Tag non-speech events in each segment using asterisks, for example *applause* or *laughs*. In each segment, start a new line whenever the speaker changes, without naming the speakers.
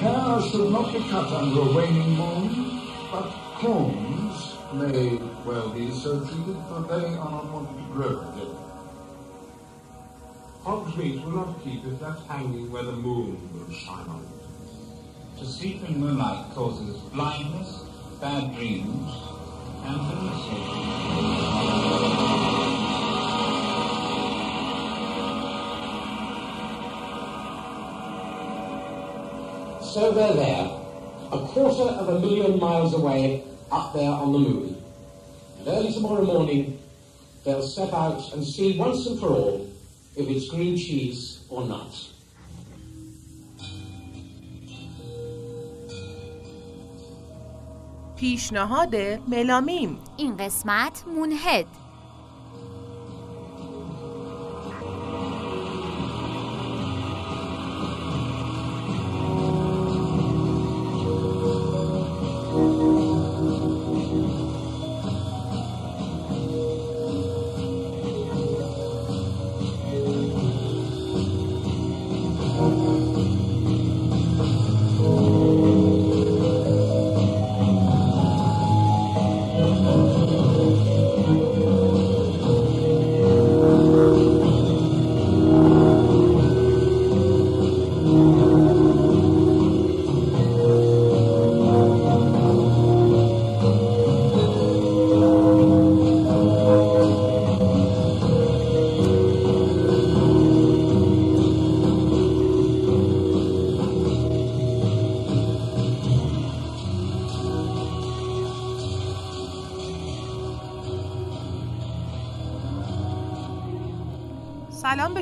Hair should not be cut under a waning moon, but corns may well be so treated, for they are not wanted to grow again.
Hog's meat will not keep if left hanging where the moon will shine on it.
To sleep in moonlight causes blindness, bad dreams, and hallucinations.
So they're there, a quarter of a million miles away, up there on the moon. And early tomorrow morning, they'll step out and see once and for all if it's green cheese or not.
پیشنهاد ملامیم
این قسمت مونهد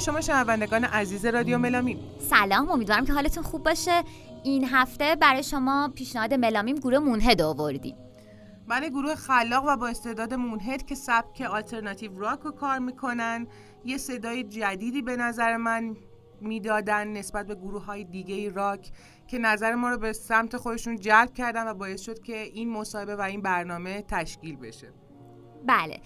شما شنوندگان عزیز رادیو ملامیم.
سلام امیدوارم که حالتون خوب باشه. این هفته برای شما پیشنهاد ملامیم گروه مونهد آوردیم.
من گروه خلاق و با استعداد مونهد که سبک آلترناتیو راک رو کار می‌کنن. یه صدای جدیدی به نظر من می‌دادن نسبت به گروه های دیگه راک که نظر ما رو به سمت خودشون جلب کردن و باعث شد که این مصاحبه و این برنامه تشکیل بشه.
بله.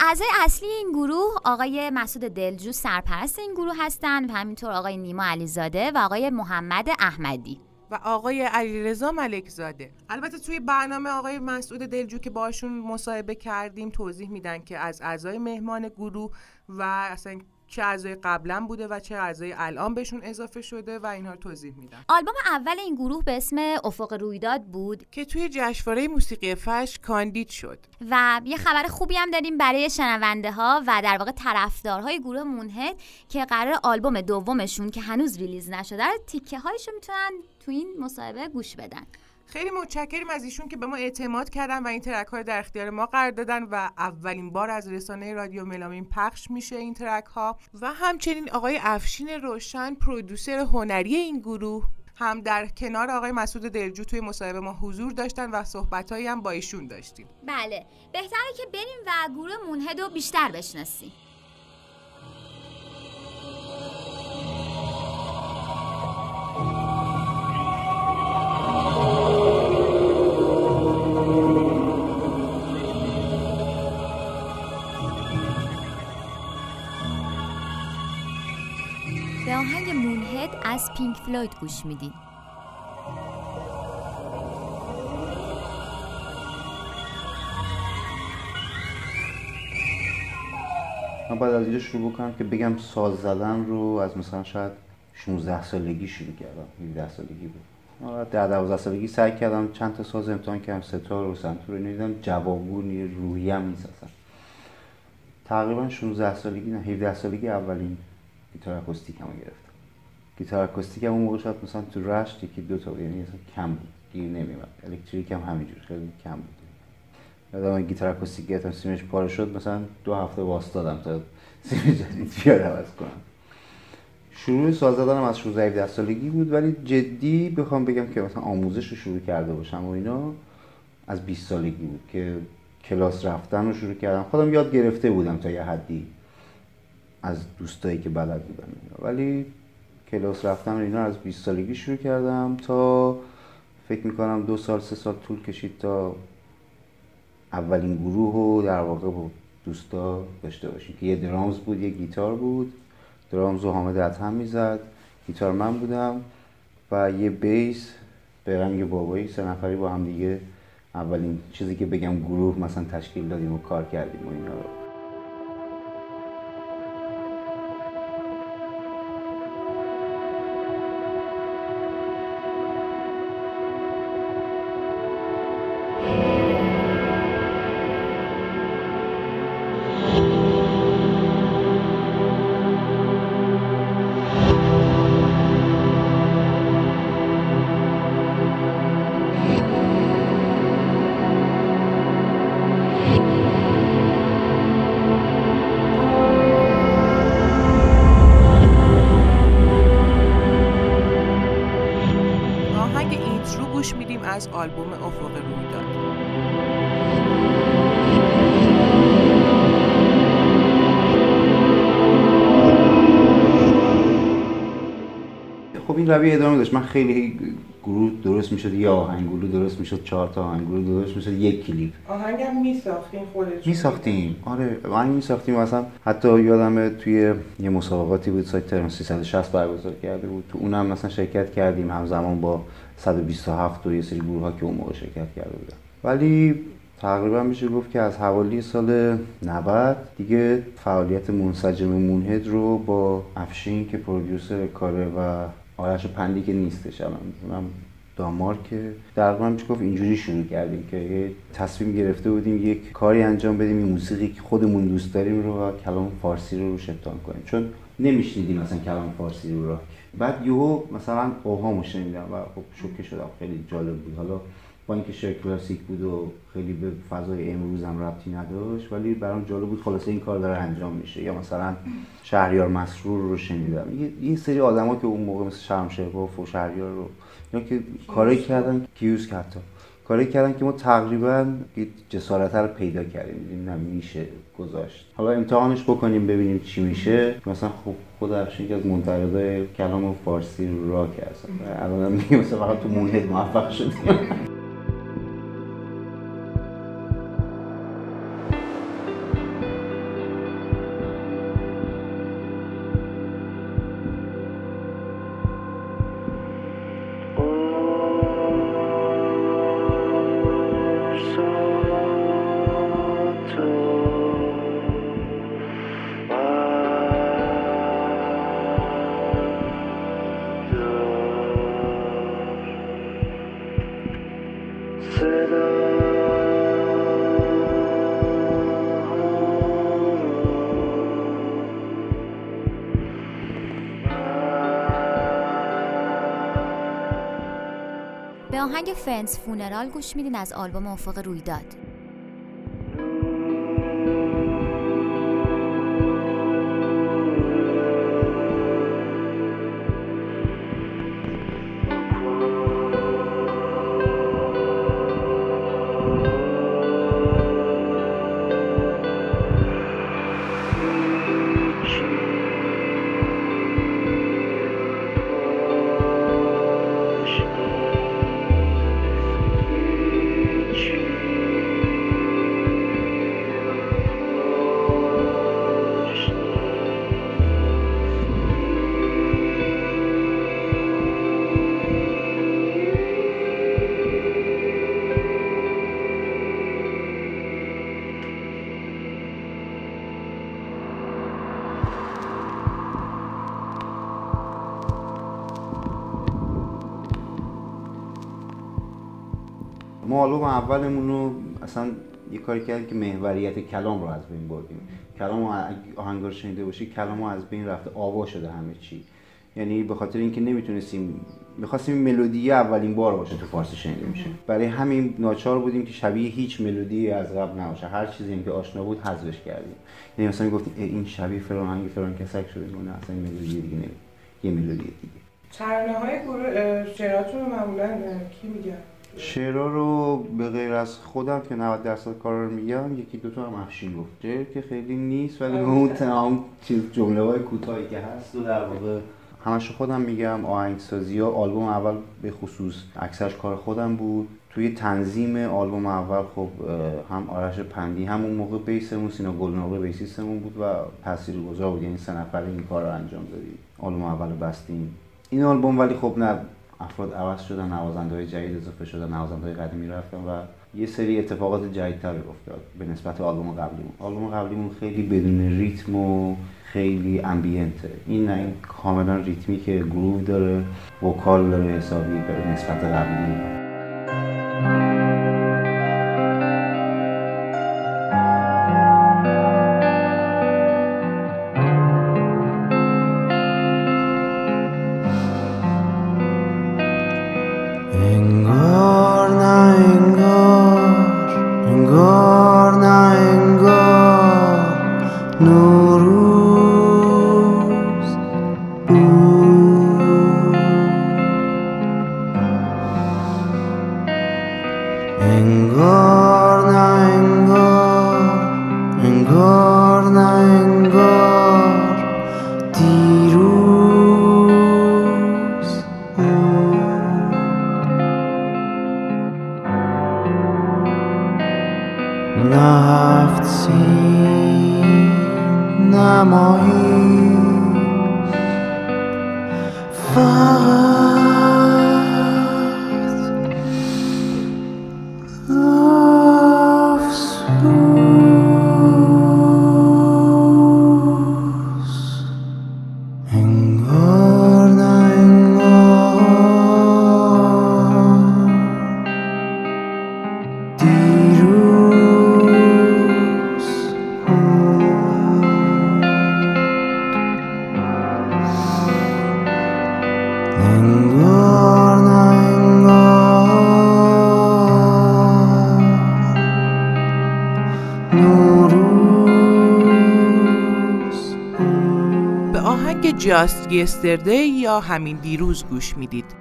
اعضای اصلی این گروه آقای مسعود دلجو سرپرست این گروه هستند و همینطور آقای نیما علیزاده و آقای محمد احمدی.
و آقای علیرضا ملکزاده. البته توی برنامه آقای مسعود دلجو که باشون مصاحبه کردیم توضیح میدن که از اعضای مهمان گروه و اصلا چه اعضای قبلا بوده و چه اعضای الان بهشون اضافه شده و اینها رو توضیح میدن
آلبوم اول این گروه به اسم افق رویداد بود.
که توی جشنواره موسیقی فش کاندید شد.
و یه خبر خوبی هم داریم برای شنونده ها و در واقع طرفدارهای گروه مونهد که قرار آلبوم دومشون که هنوز ریلیز نشده رو تیکه هایشو می‌تونن تو این مصاحبه گوش بدن.
خیلی متشکریم از ایشون که به ما اعتماد کردن و این ترک های در اختیار ما قرار دادن و اولین بار از رسانه رادیو ملامین پخش میشه این ترک ها و همچنین آقای افشین روشن پرودوسر هنری این گروه هم در کنار آقای مسعود دلجو توی مصاحبه ما حضور داشتن و صحبتهایی هم با ایشون داشتیم.
بله بهتره که بریم و گروه مونهد رو بیشتر بشناسیم. از پینک فلوید گوش میدین
من باید از اینجا شروع بکنم که بگم ساز زدن رو از مثلا شاید 16 سالگی شروع کردم 17 سالگی بود. در 12 سالگی سعی کردم چند تا ساز امتحان کردم ستار و سنتور رو. دیدم جوابگو روحی هم نیست تقریبا 16 سالگی نه 17 سالگی اولین گیتار هم گرفتم. گیتار اکوستیک هم اون موقع شاید مثلا تو رشت یکی دو تا یعنی مثلا کم بود. گیر نمیومد الکتریک هم همینجور. خیلی کم بود. یادم من گیتار اکوستیک گرفتم سیمش پاره شد مثلا دو هفته واسطادم تا سیم جدید بیاد عوض کنم. شروع ساز زدنم از 16 17 سالگی بود ولی جدی بخوام بگم که مثلا آموزش رو شروع کرده باشم و اینا از 20 سالگی بود که کلاس رفتن رو شروع کردم. خودم یاد گرفته بودم تا یه حدی از دوستایی که بلد بودن ولی کلاس رفتن رو اینا از 20 سالگی شروع کردم تا فکر می‌کنم دو سال سه سال طول کشید تا اولین گروه رو در واقع با دوستا داشته باشیم که یه درامز بود یه گیتار بود. درامز رو حامد هم می‌زد گیتار من بودم و یه بیس به رنگ بابایی سه نفری با هم دیگه اولین چیزی که بگم گروه مثلا تشکیل دادیم و کار کردیم و اینا رو. این رویه ادامه داشت. من خیلی گروه درست می‌شد یا آهنگ گروه درست می‌شد چهار تا آهنگ گروه درست می‌شد یک کلیپ.
آهنگم میساختین خودتون.
می ساختیم آره آهنگ می ساختیم مثلا حتی یادمه توی یه مسابقاتی بود سایت تهران 360 برگزار کرده بود. تو اونم مثلا شرکت کردیم همزمان با 127 و یه سری گروه ها که اون موقع شرکت کرده بودن. ولی تقریبا میشه گفت که از حوالی سال 90 دیگه فعالیت منسجم مونهد رو با افشین که پرودیوسر کاره و آرش پندی که نیستش الان. دامار که تقریبا میشه گفت اینجوری شروع کردیم که تصمیم گرفته بودیم یک کاری انجام بدیم این موسیقی که خودمون دوست داریم رو و کلام فارسی رو روش کنیم. چون نمیشنیدیم مثلا کلام فارسی رو. را بعد یهو مثلا اوهامو شنیدم و خب شوکه شدم. خیلی جالب بود. حالا با اینکه شعر کلاسیک بود و خیلی به فضای امروز هم ربطی نداشت ولی برام جالب بود خلاصه این کار داره انجام میشه. یا مثلا شهریار مسرور رو شنیدم. یه, یه سری آدما که اون موقع مثل شمشیرباف و شهریار رو یا که کاری کردن کیوز حتی. کاری کردن که ما تقریبا جسارت رو پیدا کردیم. دیدیم نه میشه گذاشت. حالا امتحانش بکنیم ببینیم چی میشه. مثلا خب خود افشین که از منتقدای کلام فارسی راک هستن الان میگه مثلا فقط تو مونهد موفق شدیم
آهنگ فرنس فونرال گوش میدین از آلبوم افق رویداد.
اولمون رو اصلا یه کاری کردیم که محوریت کلام رو از بین بردیم. کلام رو آهنگ رو شنیده باشی کلام از بین رفته آوا شده همه چی. یعنی به خاطر اینکه نمی‌تونستیم می‌خواستیم ملودی اولین بار باشه تو فارسی شنیده میشه. برای همین ناچار بودیم که شبیه هیچ ملودی از قبل نباشه. هر چیزی که آشنا بود حذفش کردیم. یعنی مثلا می‌گفتیم این شبیه فلان آهنگ فلان کسک شده نه اصلا ملودی دیگه نمید یه ملودی دیگه.
ترانه های گروه شعراتون معمولا کی میگن
شعرها رو به غیر از خودم که 90 درصد کارا رو میگم یکی دو تا هم افشین گفت شعر که خیلی نیست ولی اون تمام چیز جمله های کوتاهی که هست و در واقع همش خودم میگم. آهنگسازی ها آلبوم اول به خصوص اکثرش کار خودم بود. توی تنظیم آلبوم اول خب هم آرش پندی همون موقع بیسمون سینا گلناقه بیسیستمون بود و تاثیرگذار بود. یعنی سه نفره این کار رو انجام دادیم. آلبوم اول بستیم. این آلبوم ولی خب نه افراد عوض شدن نوازنده های جدید اضافه شدن نوازنده های قدیمی رفتن و یه سری اتفاقات جدیدتر افتاد به نسبت آلبوم قبلیمون. آلبوم قبلیمون خیلی بدون ریتم و خیلی امبینته این نه این کاملا ریتمی که گروه داره وکال داره حسابی به نسبت قبلی.
یستردی یا همین دیروز گوش می‌دید.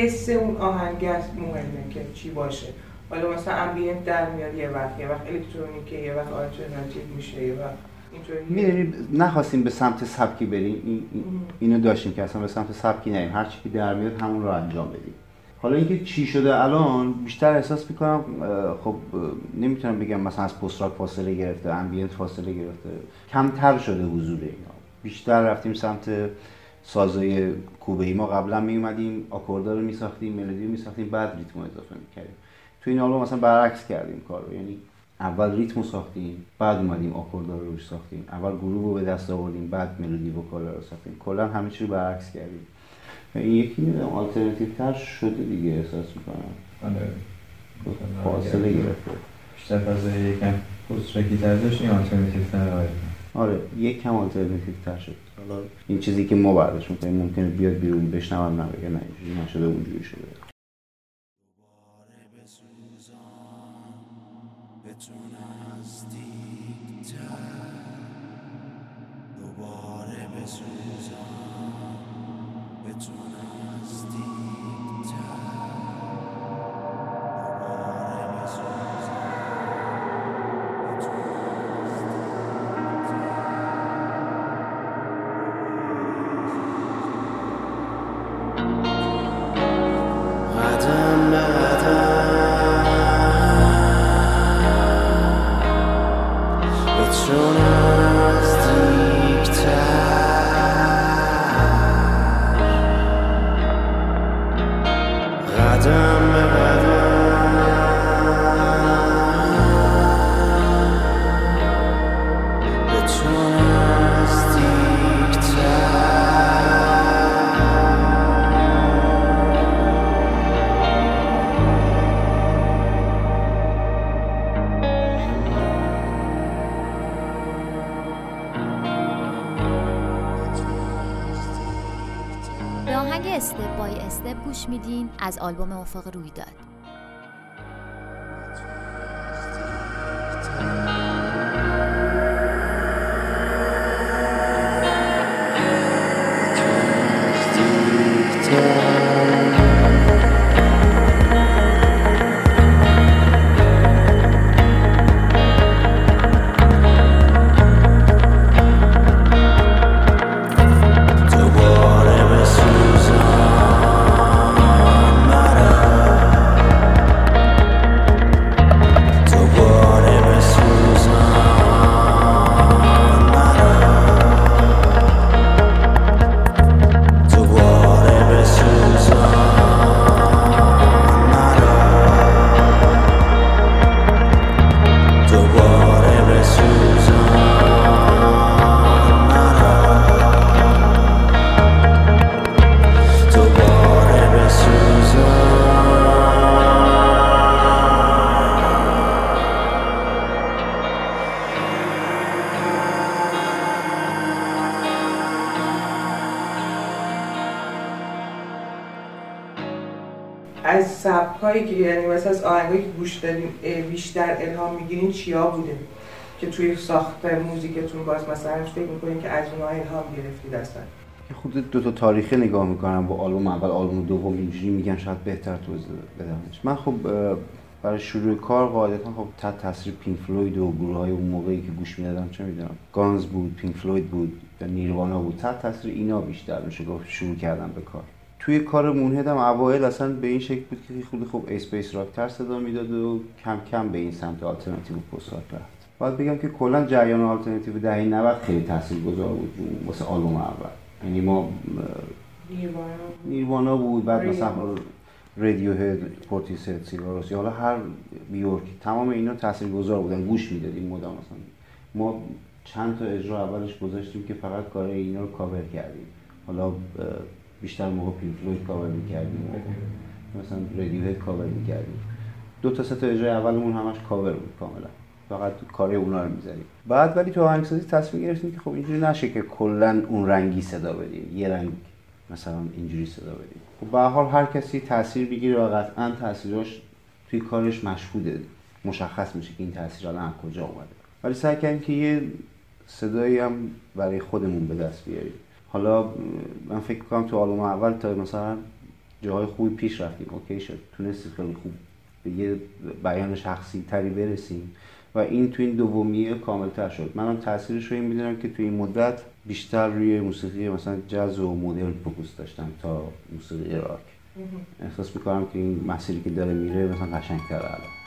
حس اون آهنگ است مهمه که چی باشه. حالا مثلا ambient در میاد یه وقت یه وقت الکترونیکه یه وقت آلترناتیو میشه یه وقت
می‌دونی نخواستیم به سمت سبکی بریم. این این- اینو داشتیم که اصلا به سمت سبکی نریم. هر چی که در میاد همون رو انجام بدیم. حالا اینکه چی شده الان بیشتر احساس می‌کنم خب نمی‌تونم بگم مثلا از post-rock فاصله گرفته ambient فاصله گرفته. کمتر شده حضور اینا. بیشتر رفتیم سمت سازای کوبه ای ما قبلا می اومدیم آکوردا رو میساختیم ملودی رو میساختیم بعد ریتم رو اضافه می‌کردیم تو این آلبوم مثلا برعکس کردیم کار رو. یعنی اول ریتم رو ساختیم بعد اومدیم آکوردا رو روش ساختیم. اول گروه رو به دست آوردیم بعد ملودی وکال رو ساختیم. کلا همه چی رو برعکس کردیم. و این یکی می‌دونم آلترناتیو تر شده دیگه احساس می‌کنم.
آره.
فاصله گرفته.
بیشتر فضای یکم پست تر داشت این آلترنتیو تر آره
آره یک کم آلترناتیو تر شد. حالا این چیزی که ما برداشت می‌کنیم ممکنه بیاد بیرون نبگه نه اینجوری نشده اونجوری شده.
قدم به
از آلبوم افق رویداد
هایی که یعنی مثلا از آهنگایی که گوش دادین بیشتر الهام می‌گیرین چیا بوده؟ که توی ساخت موزیکتون باز مثلا فکر می‌کنین که از اونها الهام گرفتید اصلا.
خود دو تا تاریخی نگاه می‌کنم با آلبوم اول آلبوم دوم اینجوری میگن شاید بهتر توضیح بدمش من خب برای شروع کار قاعدتا خب تحت تاثیر Pink Floyd و گروه های اون موقعی که گوش می‌دادم چه می‌دونم Guns بود Pink Floyd بود Nirvana بود. تحت تاثیر اینا بیشتر میشه گفت شروع کردم به کار. توی کار مونهدم اوایل اصلا به این شکل بود که خود خوب space rock تر صدا می‌داد و کم کم به این سمت آلترناتیو و post-rock رفت. باید بگم که کلا جریان آلترناتیو دهه 90 خیلی تاثیرگذار بود واسه آلبوم اول. یعنی ما Nirvana. بود بعد. مثلا Radiohead Portishead Sigur Rós یا حالا هر Björk تمام اینا تاثیرگذار بودن گوش می‌دادیم مدام مثلا ما چند تا اجرا اولش گذاشتیم که فقط کار اینا رو کاور کردیم. حالا بیشتر موقع Pink Floyd cover می‌کردیم مثلا Radiohead cover می‌کردیم. دو تا سه تا اجرای اولمون همش کاور بود کاملا. فقط کار اونا رو می‌زدیم بعد ولی تو آهنگسازی تصمیم گرفتیم که خب اینجوری نشه که کلا اون رنگی صدا بدیم. یه رنگ مثلا اینجوری صدا بدیم. خب به حال هر کسی تاثیر بگیره و قطعا تاثیراش توی کارش مشهوده. مشخص میشه که این تاثیر الان از کجا اومده. ولی سعی کردیم که یه صدایی هم برای خودمون به دست بیاریم. حالا من فکر کنم تو آلبوم اول تا مثلا جاهای خوبی پیش رفتیم. okay شد. تونستیم خیلی خوب به یه بیان شخصی تری برسیم. و این تو این دومیه کاملتر شد. منم تاثیرش رو این می‌دونم که تو این مدت بیشتر روی موسیقی مثلا جاز و مدرن focus داشتم تا موسیقی راک. احساس می‌کنم که این مسیری که داره میره مثلا قشنگتر الان.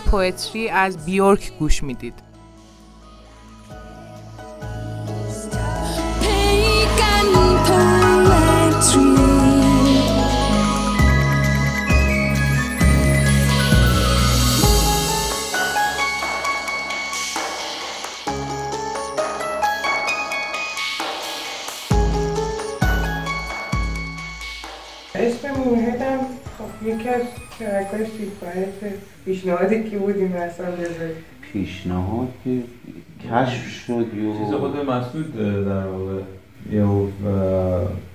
پویتری از بیورک گوش می‌دید. پیشنهادی بودیم اصلا بذاریم
پیشنهاد که کشف شد
چیز
یو
خود مسعود در واقع یه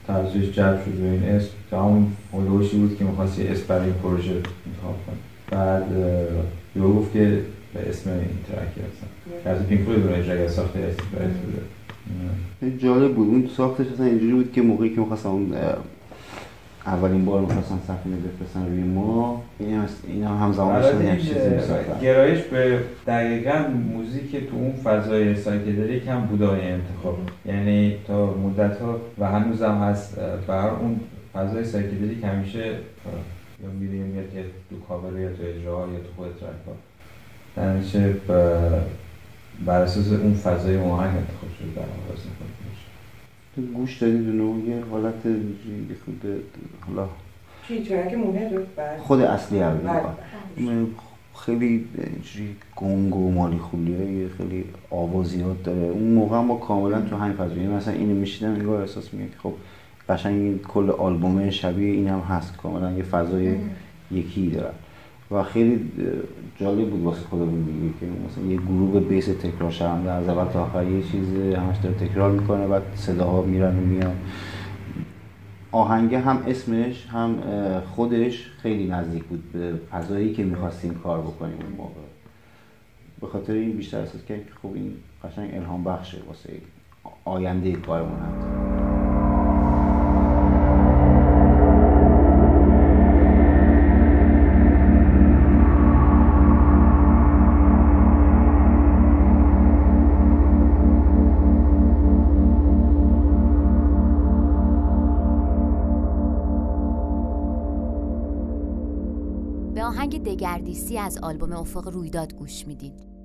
توجهش جلب شد به این اسم. که همون هلوشی بود که می‌خواست یه اسم برای این پروژه انتخاب کنه بعد یهو گفت که به اسم این ترکی هستم. که از پینک فلوید رو اجرا ساخته اسم برای بوده
جالب بود. اون ساختش اصلا اینجوری بود که موقعی که می‌خواستم اون اولین بار می‌خواستن سفینه بفرستن روی ما این هم این هم همزمان.
گرایش به دقیقا موزیک تو اون فضای سایکدلیک هم بودای انتخاب. یعنی تا مدت ها و هنوز هم هست هر اون فضای سایکدلیک همیشه یا میره یا میاد یا تو کاور یا تو اجرا یا تو خود ترک ها در بر اساس اون فضای آهنگ انتخاب شده در
تو گوش دادید اونو یه حالت حالا
بعد
خود اصلی هم
بله.
خیلی اینجوری گنگ و مالی خولیه خیلی آوازیات داره. اون موقع ما کاملا تو همین فضا یعنی مثلا اینو میشیدم انگار احساس میگه که خب قشنگ کل آلبومه شبیه این هم هست. کاملا یه فضای یکی داره. و خیلی جالب بود واسه خودمون دیگه که مثلا یه گروه بیس تکرار شونده از اول تا آخر یه چیز همش داره تکرار می‌کنه بعد صداها میرن و میان. آهنگه هم اسمش هم خودش خیلی نزدیک بود به فضایی که می‌خواستیم کار بکنیم اون موقع. به خاطر این بیشتر احساس که خب این قشنگ الهام بخشه واسه آینده کارمون هم.
دگردیسی از آلبوم افق رویداد گوش می‌دید.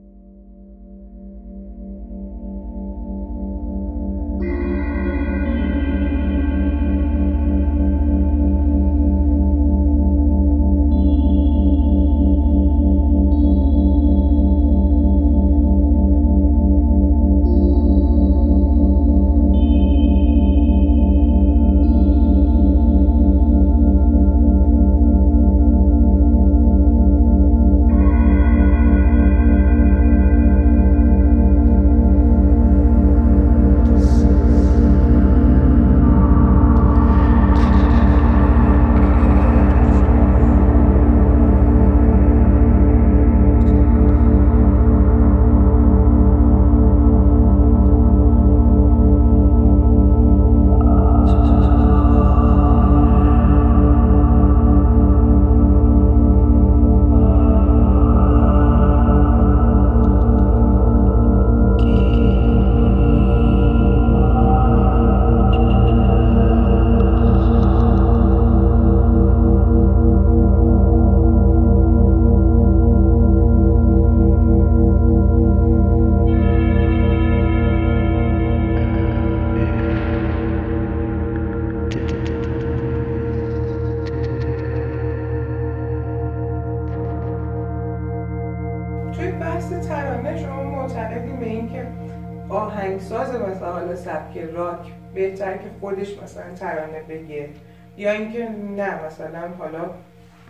ترانه بگه. یا اینکه نه مثلا حالا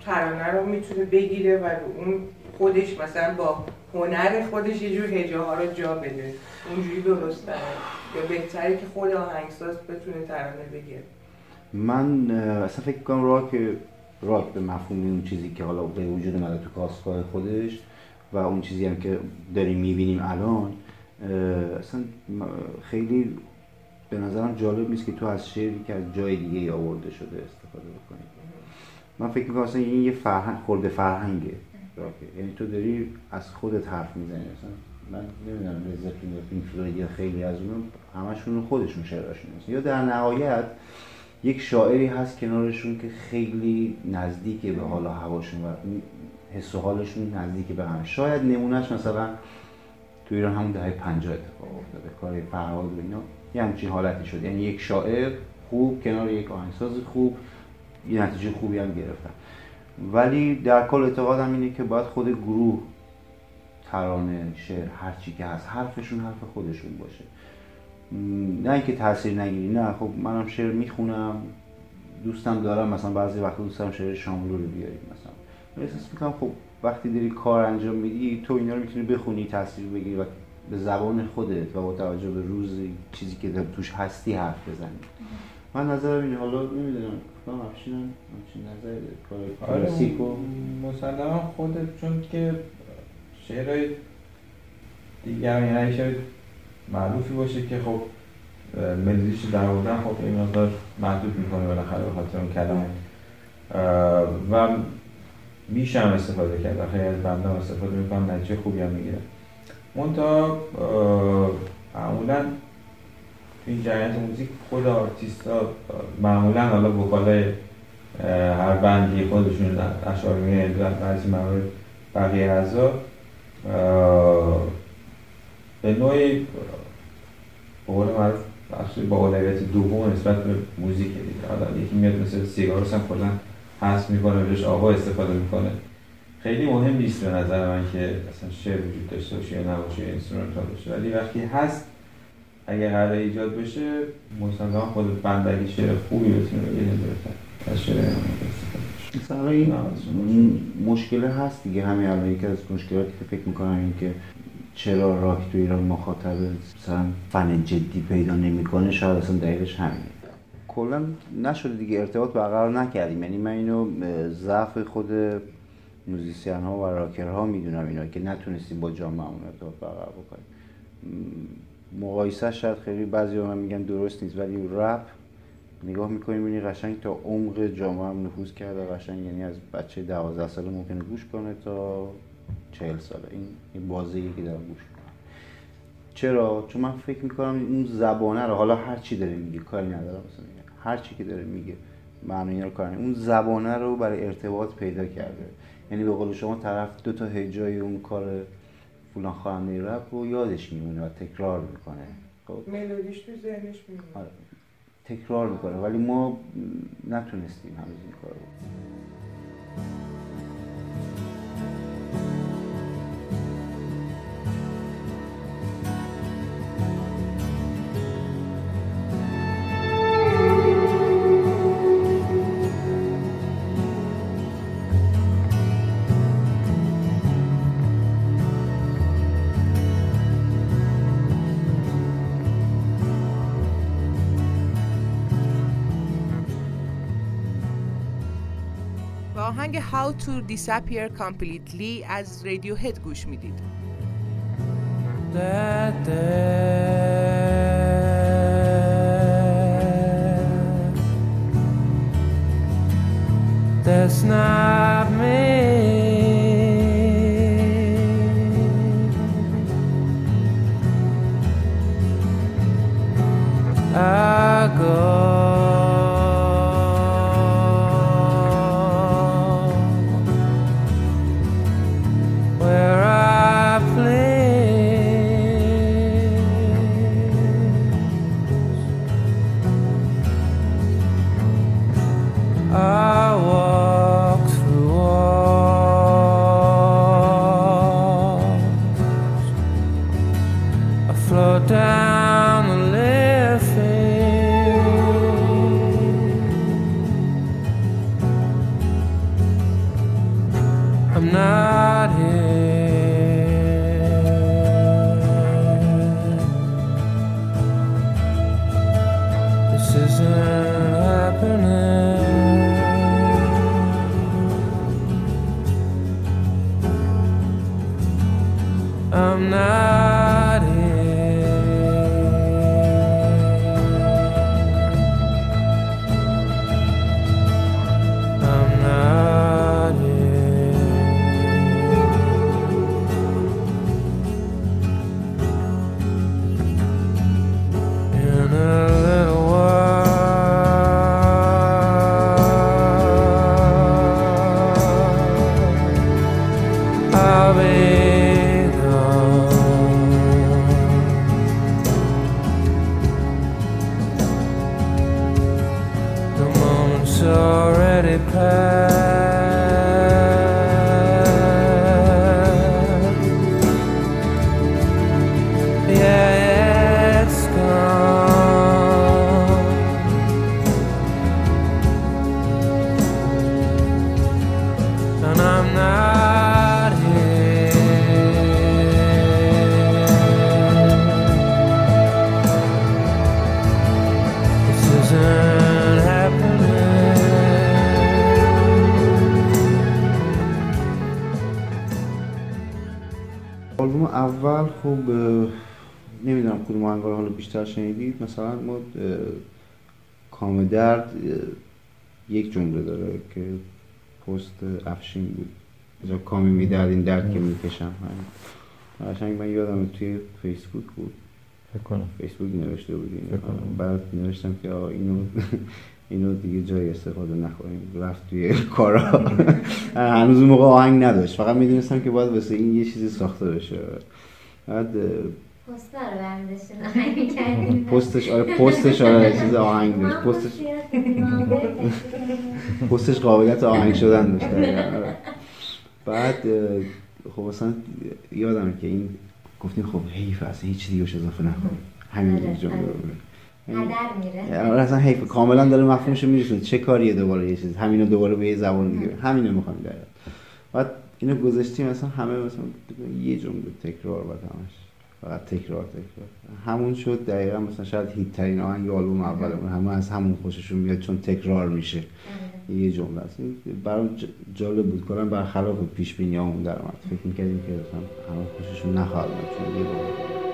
ترانه رو می‌تونه بگیره و اون خودش مثلا با هنر خودش یه جور هجه ها رو جا بده. اونجوری درست یا بهتره که خود آهنگساز بتونه ترانه بگه.
من اصلا فکر کنم راک راک به مفهوم اون چیزی که حالا به وجود اومده تو کاستگاه خودش و اون چیزی هم که داریم می‌بینیم الان اصلا خیلی به نظرم جالب نیست که تو از شعری که از جای دیگه آورده شده استفاده بکنی. من فکر می‌کنم اصلا این یه فرهنگ خورده فرهنگه. یعنی تو داری از خودت حرف می‌زنی. مثلا من نمی‌دونم لذت یا پینک فلوید یا خیلی از اونو همشون خودشون شعراشون هست یا در نهایت یک شاعری هست کنارشون که خیلی نزدیک به حال و هواشون و حس و حالشون نزدیک به هم شاید نمونهش مثلا تو ایران همون دهه 50 اتفاق افتاده. کار فرهاد و اینا یه همچین حالتی شد. یعنی یک شاعر خوب کنار یک آهنگساز خوب یه نتیجه خوبی هم گرفتن. ولی در کل اعتقادم اینه که باید خود گروه ترانه شعر هر چی که هست حرفشون حرف خودشون باشه. نه اینکه تاثیر نگیری نه. خب منم شعر می‌خونم دوستم دارم مثلا بعضی وقتا دوست دارم شعر شاملو رو بیاریم مثلا. احساس می‌کنم خب وقتی داری کار انجام میدی تو اینا رو می‌تونی بخونی تاثیر بگیری. و به زبان خودت و با توجه به روز چیزی که در توش هستی حرف بزنی. من نظرم اینه حالا نمی‌دونم کنم افشینم همچین نظر
آره
کلاسیک و
مسلما خودت چون که شعرهای دیگر یعنی اگه شعر معروفی باشه که خب اه، ملودیش در آوردن خب این مقدار محدود می‌کنه بالاخره به خاطر اون کلمه. اه، و میشه هم استفاده کرد خیلی از بنده هم استفاده می‌کنم نتیجه خوبی هم می‌گیرم. اه، معمولا تو این جریان موزیک خود آرتیستا معمولا حالا وکالای هر بندی خودشون اشعار در بعضی موارد بقیه اعضا به نوعی به قول معروف بخش با اولویت دوم نسبت به موزیک دیگه. حالا یکی میاد مثل Sigur Rós هم کلا حذف می‌کنه بهش آوا استفاده می‌کنه. خیلی مهم نیست به نظر من که اصلا شعر وجود داشته باشه یا نباشه یا instrumental باشه. ولی وقتی هست اگه قرار ایجاد بشه مسلما خود band اگه شعر خوبی بتونه بگه بهتر از شعر.
مثلا این مشکل هست دیگه. همین الان یکی از مشکلاتی که فکر می‌کنم این که چرا راک تو ایران مخاطب مثلا فن جدی پیدا نمی‌کنه؟ شاید اصلا دقیقش همینه. کلا نشده دیگه. ارتباط برقرار نکردیم. یعنی من اینو ضعف خود موزیسین ها و راکر ها می‌دونم اینا که نتونستیم با جامعهمون ارتباط برقرار بکنیم. مقایسه شاید خیلی بعضی من میگن درست نیست ولی رپ نگاه می‌کنیم می‌بینی قشنگ تا عمق جامعه هم نفوذ کرده قشنگ یعنی از بچه دوازده ساله ممکنه گوش کنه تا چهل ساله. این این بازیه که دارم گوش چرا؟ چون من فکر می‌کنم اون زبانه رو حالا هر چی داره میگه کاری ندارم مثلا. هر چی که داره میگه معنی رو کار ندارم. اون زبانه رو برای ارتباط پیدا کرده. یعنی به قول شما طرف دو تا هجای اون کار فلان خواننده رپ رو یادش میمونه و تکرار می‌کنه. خب؟
ملودیش تو ذهنش میمونه.
آره. تکرار می‌کنه. ولی ما نتونستیم هنوز این کار رو.
How to Disappear Completely از رادیو هد گوش میدید
that there that's not me I go
بیشتر شنیدید مثلا ما کام درد یک جمله داره که پست افشین بود. اینجا کامی میدرد این درد که می‌کشم. همین قشنگ من یادم توی فیسبوک بود.
فکر کنم.
فیسبوک نوشته بود اینو.
فکر کنم.
بعد نوشتم که اینو اینو دیگه جای استفاده نخوریم رفت توی کارا. *laughs* هنوز اون موقع آهنگ نداشت. فقط می‌دونستم که باید واسه این یه چیزی ساخته بشه. بعد *laughs*
پستش آره پستش آره چیز آهنگ داشت پستش پستش قابلیت آهنگ شدن داشت. آره. بعد خب مثلا یادم که این گفتیم خب حیف اصلا هیچ دیگه اضافه نکنیم. همین
آره،
جمله
آره. هدر میره.
اصلا حیف. کاملا داره مفهومش میرسونه. چه کاریه دوباره یه چیز؟ همینو دوباره به یه زبان دیگه. همینو می‌خوام در بعد اینو گذاشتیم مثلا همه مثلا یه جمله تکرار بعد همش فقط تکرار تکرار. همون شد دقیقا مثلا شاید هیت ترین آهنگ آلبوم اولمون همه از همون خوششون میاد چون تکرار میشه. یه جمله است. برام جالب بود. کنم برخلاف پیش بینیامون در اومد فکر می‌کردیم که همه خوششون نخواهد چون یه بار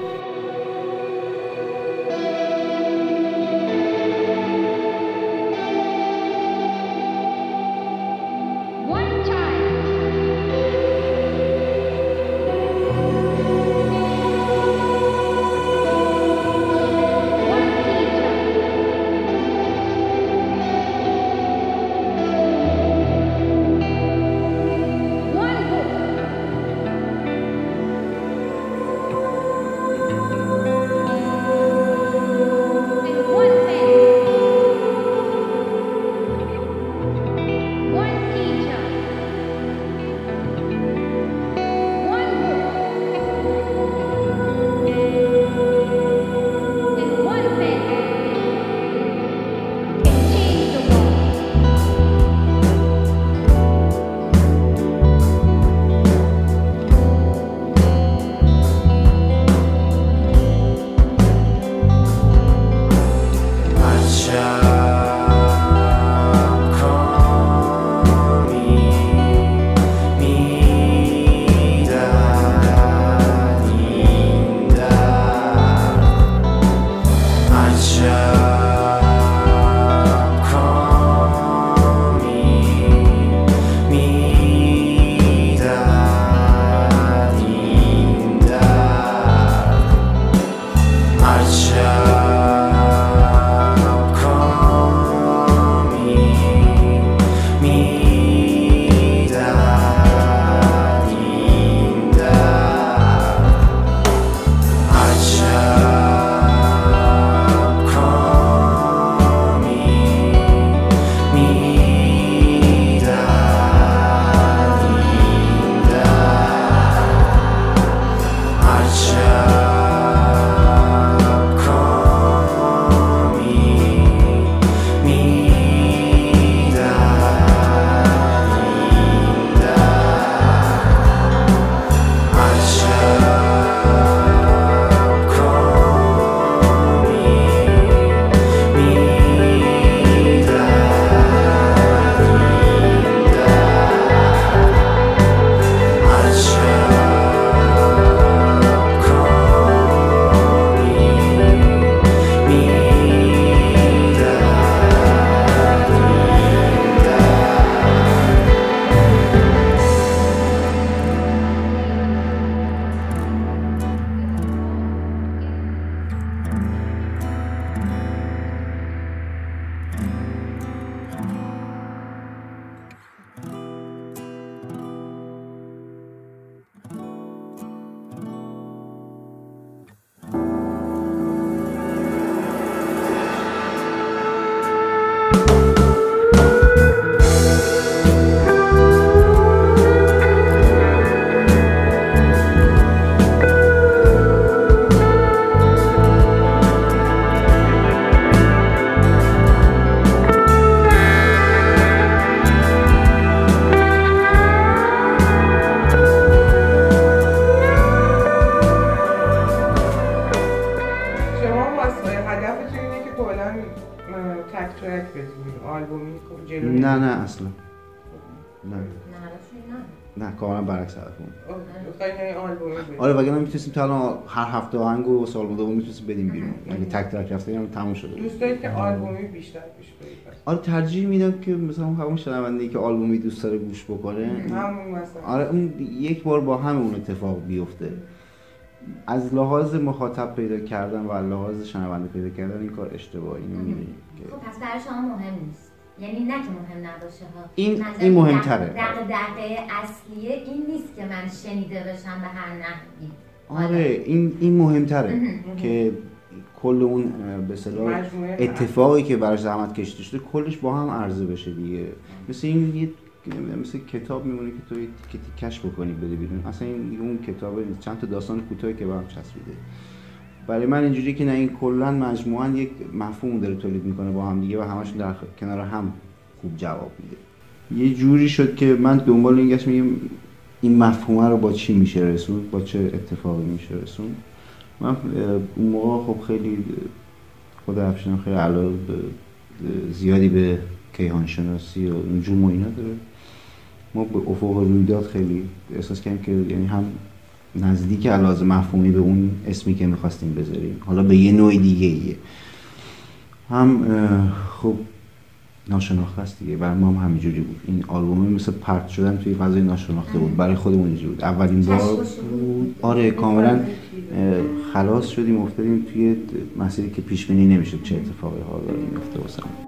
می‌تونستیم تا الان هر هفته آهنگ و سال دوم می‌تونستیم بدیم بیرون. اگه تک ترک رفته هم تموم شده.
دوست دارید که آلبومی بیشتر پیش برید پس.
آره ترجیح میدم که مثلا همون شنونده که آلبومی دوست داره گوش بکنه.
همون مثلا.
آره اون یک بار با همه اون اتفاق بیفته. از لحاظ مخاطب پیدا کردن و از لحاظ شنونده پیدا کردن این کار اشتباهی می‌دونی
خب پس برای شما مهم نیست. یعنی نه که مهم نباشه ها.
این- این مهمتره.
دق- دق- دقیقه اصلیه این نیست که من شنیده بشم به هر نحوی.
آره. این این مهمتره که کل اون به اصطلاح
مجموعه
اتفاقی که براش زحمت کشیده شده کلش با هم عرضه بشه دیگه. مثل این یه مثل کتاب میمونه که تو یه تیکه تیکش بکنی بده بیرون. اصلا این اون کتاب. چند تا داستان کوتاهی که به هم چسبیده. برای من اینجوری که نه این کلا مجموعا یک مفهوم داره تولید می‌کنه با هم دیگه و همشون در کنار هم خوب جواب میده. یه جوری شد که من دنبال این گشت میگم این مفهومه رو با چی میشه رسوند؟ با چه اتفاقی میشه رسوند؟ من اون موقع خب خیلی خود افشین خیلی علاقه زیادی به کیهان شناسی و نجوم و اینا داره. ما به افق رویداد خیلی احساس کردیم که یعنی هم نزدیک علاوه مفهومی به اون اسمی که می‌خواستیم بذاریم. حالا به یه نوع دیگه ایه هم خب ناشناخته است دیگه. برای ما هم همینجوری بود. این آلبوم مثل پرت شدن توی فضای ناشناخته بود. برای خودمون اینجوری بود. اولین بار بود. آره کاملا خلاص شدیم افتادیم توی مسیری که پیش بینی نمی‌شد چه اتفاقی ها داره میفته واسمون.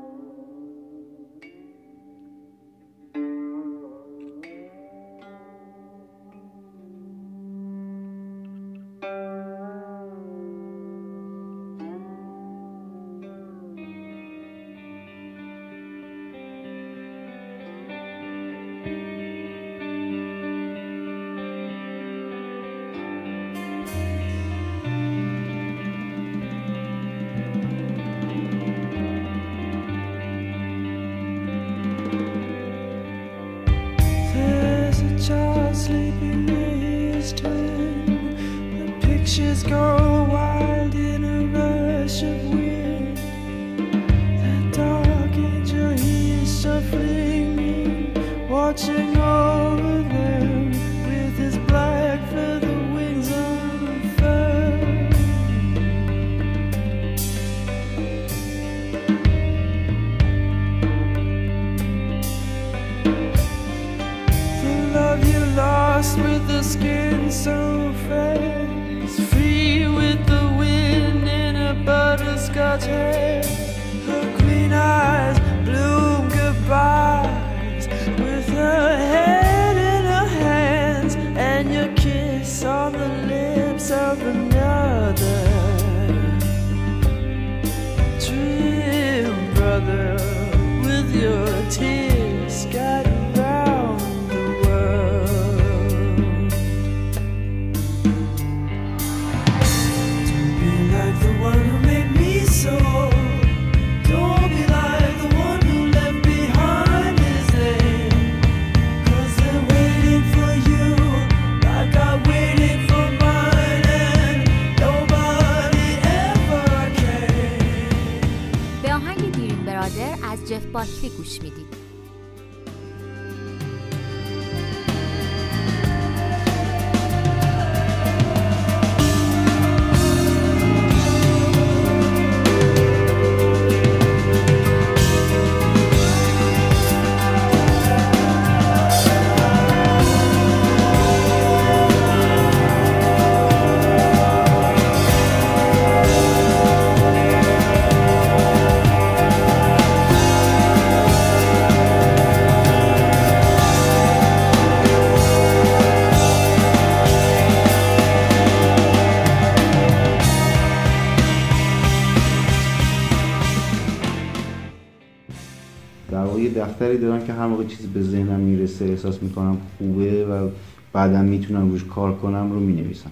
دفتری دارم که هر موقع چیزی به ذهنم می‌رسه احساس می‌کنم خوبه و بعدا می‌تونم روش کار کنم رو می‌نویسم.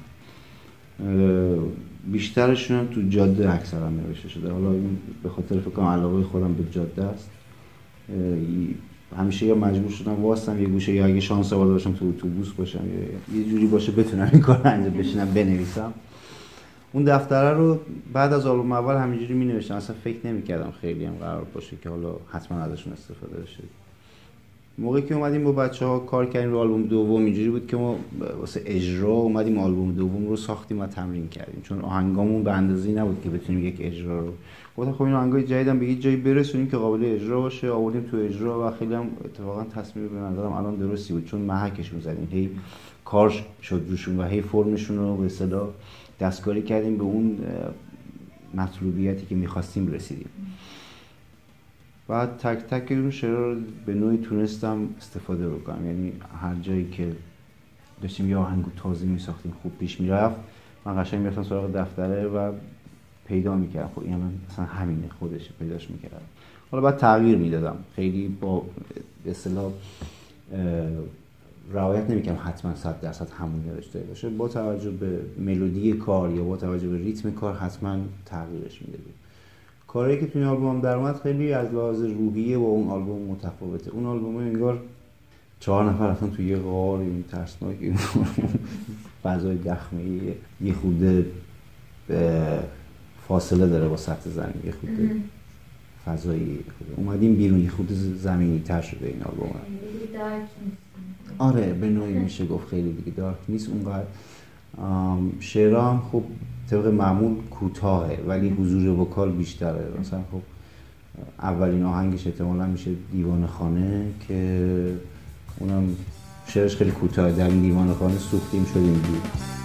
بیشترشون هم تو جاده اکثرا نوشته شده. حالا این به خاطر فکر علاقه خودم به جاده است. همیشه یا مجبور شدم واسم یه گوشه یا اگه شانس آورده باشم تو اتوبوس باشم یا یه جوری باشه بتونم این کار انجام بشینم بنویسم. اون دفتره رو بعد از آلبوم اول همینجوری می نوشتم اصلا فکر نمی کردم خیلی هم قرار باشه که حالا حتما ازشون استفاده بشه. موقعی که اومدیم با بچه ها کار کردیم رو آلبوم دوم اینجوری بود که ما واسه اجرا اومدیم آلبوم دوم رو ساختیم و تمرین کردیم. چون آهنگامون به اندازه‌ای نبود که بتونیم یک اجرا رو. گفتم خب این آهنگای جدیدم به یه جایی برسونیم که قابل اجرا باشه. آوردیم تو اجرا و خیلی هم اتفاقا تصمیم به نظرم الان درستی بود. چون محکشون زدیم هی کار شد روشون و هی فرمشون رو به اصطلاح دستکاری کردیم به اون مطلوبیتی که می‌خواستیم رسیدیم. بعد تک تک اون شعرها رو به نوعی تونستم استفاده بکنم. یعنی هر جایی که داشتیم یه آهنگ تازه میساختیم خوب پیش می‌رفت. من قشنگ می‌رفتم سراغ دفتره و پیدا می‌کردم. خب این مثلا همینه خودشه پیداش می‌کردم حالا بعد تغییر می‌دادم. خیلی با به رعایت نمی‌کنم حتما 100 درصد همون داشته باشه. با توجه به ملودی کار یا با توجه به ریتم کار حتما تغییرش می‌دادیم کاری که توی این آلبوم در اومد خیلی از لحاظ روحیه با اون آلبوم متفاوته. اون آلبوم انگار چهار نفر رفتن توی یه غار این ترسناک فضای دخمه یه خورده اه، فاصله داره با سطح زمین یه خورده فضایی. اومدیم بیرون یه خورده زمینی تر شده این آلبوم آره به نوعی میشه گفت خیلی دیگه دارک نیست. اونقدر هم خب طبق معمول کوتاهه ولی حضور وکال بیشتره. مثلا خب اولین آهنگش احتمالا میشه دیوان خانه که اونم شعرش خیلی کوتاه در دیوان خانه سوختیم شدیم دور.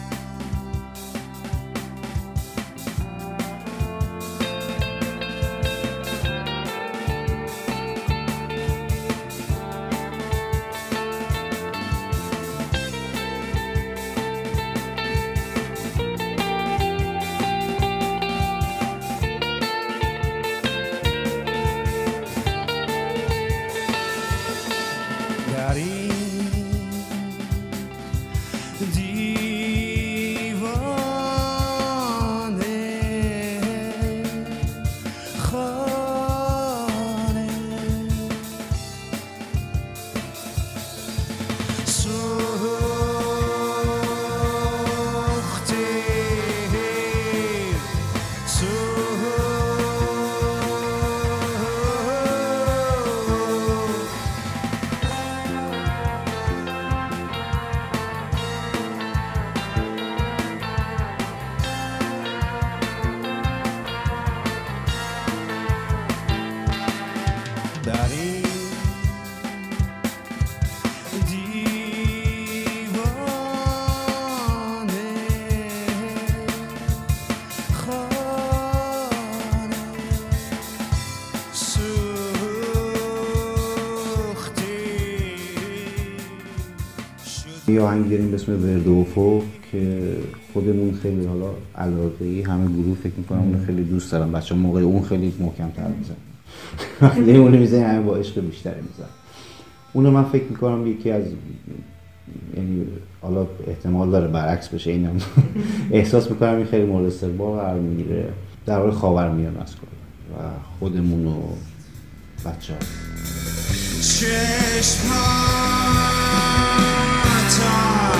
آهنگ داریم به اسم وردوفو که خودمون خیلی حالا علاقه ای همه گروه فکر می‌کنم اون خیلی دوست دارم بچه موقع اون خیلی محکم تر میزن وقتی *laughs* اونو می‌زنی همه با عشق بیشتری میزن اونو من فکر می‌کنم یکی از یعنی حالا احتمال داره برعکس بشه اینم. *laughs* احساس می‌کنم این خیلی مورد استقبال قرار می‌گیره. در حال خاورمیانه است کلا و خودمون و بچه ها guitar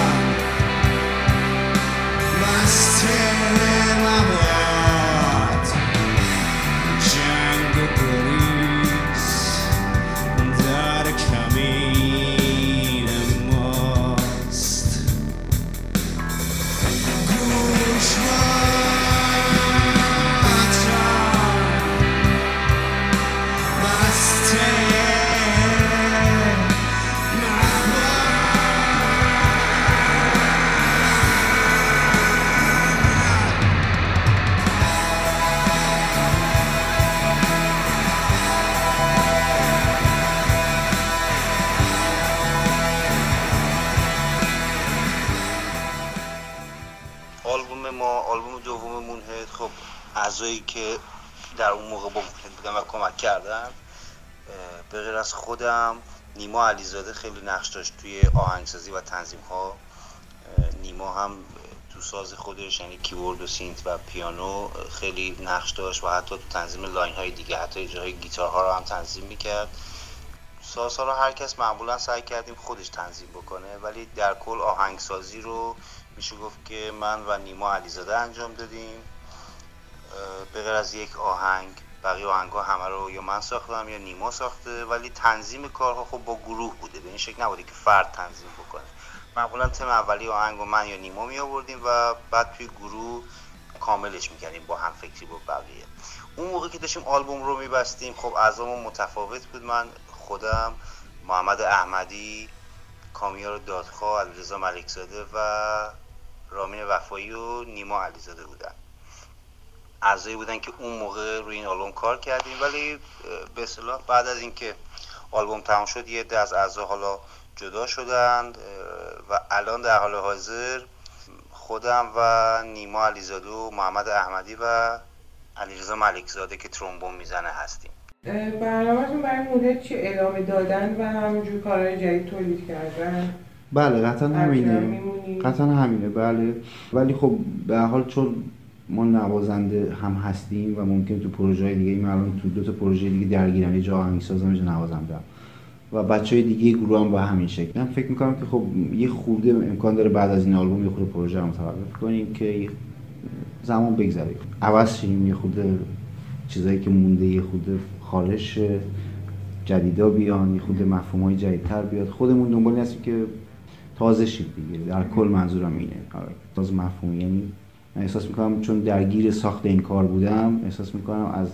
My staring اعضایی که در اون موقع با بودن و کمک کردن اه، به از خودم نیما علیزاده خیلی نقش داشت توی آهنگسازی و تنظیم ها نیما هم تو ساز خودش یعنی کیبورد و synth و پیانو خیلی نقش داشت و حتی تو تنظیم line های دیگه حتی اجرای گیتارها رو هم تنظیم می‌کرد. سازها رو هر کس معمولا سعی کردیم خودش تنظیم بکنه ولی در کل آهنگسازی رو میشه گفت که من و نیما علیزاده انجام دادیم. به از یک آهنگ بقیه آهنگ ها همه رو یا من ساختم یا نیما ساخته ولی تنظیم کارها خب با گروه بوده. به این شکل نبوده که فرد تنظیم بکنه. معمولا تم اولی آهنگ رو من یا نیما می آوردیم و بعد توی گروه کاملش می‌کردیم با هم فکری با بقیه. اون موقع که داشتیم آلبوم رو میبستیم خب اعضامون متفاوت بود. من خودم محمد احمدی کامیار دادخواه علیرضا ملکزاده و رامین وفایی و نیما علیزاده بودن. اعضایی بودن که اون موقع روی این آلبوم کار کردیم. ولی به اصطلاح بعد از اینکه آلبوم تمام شد یه عده از اعضا حالا جدا شدند و الان در حال حاضر خودم و نیما علیزاده و محمد احمدی و علیرضا ملکزاده که ترومبون می‌زنه هستیم.
برنامهتون برای مدت چی ادامه دادن و همینجور کارهای جدید تولید کردن؟
بله قطعا همینه؟ قطعا همینه. بله. ولی خب به هر حال چون ما نوازنده هم هستیم و ممکن تو پروژه دیگه من الان تو دو تا پروژه دیگه درگیرم یه جا آهنگسازم یه جا نوازنده و بچه های دیگه گروه هم با همین شکل. من فکر می‌کنم که خب یه خورده امکان داره بعد از این آلبوم یه خورده پروژه رو متوقف کنیم که زمان بگذره. عوض شیم یه خورده چیزایی که مونده یه خورده خارج شه، جدیدا بیان یه خورده مفهوم های جدیدتر بیاد. خودمون دنبال این هستیم که تازه شید دیگه. در کل منظورم اینه. آره تازه مفهوم. یعنی من احساس می‌کنم چون درگیر ساخت این کار بودم احساس می‌کنم از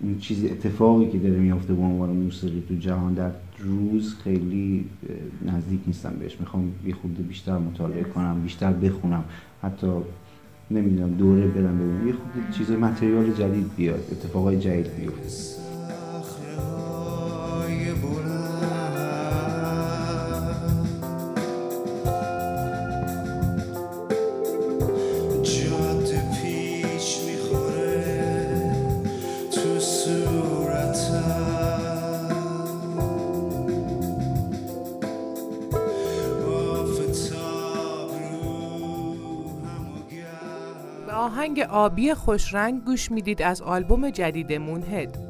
اون چیزی اتفاقی که داره میافته به عنوان موسیقی تو جهان در روز خیلی نزدیک نیستم بهش. می‌خوام یه خورده بیشتر مطالعه کنم بیشتر بخونم. حتی نمی‌دونم دوره برم ببینم. یه خورده چیز متریال جدید بیاد اتفاقای جدید بیفته.
آبی خوشرنگ گوش می‌دید از آلبوم جدید مونهد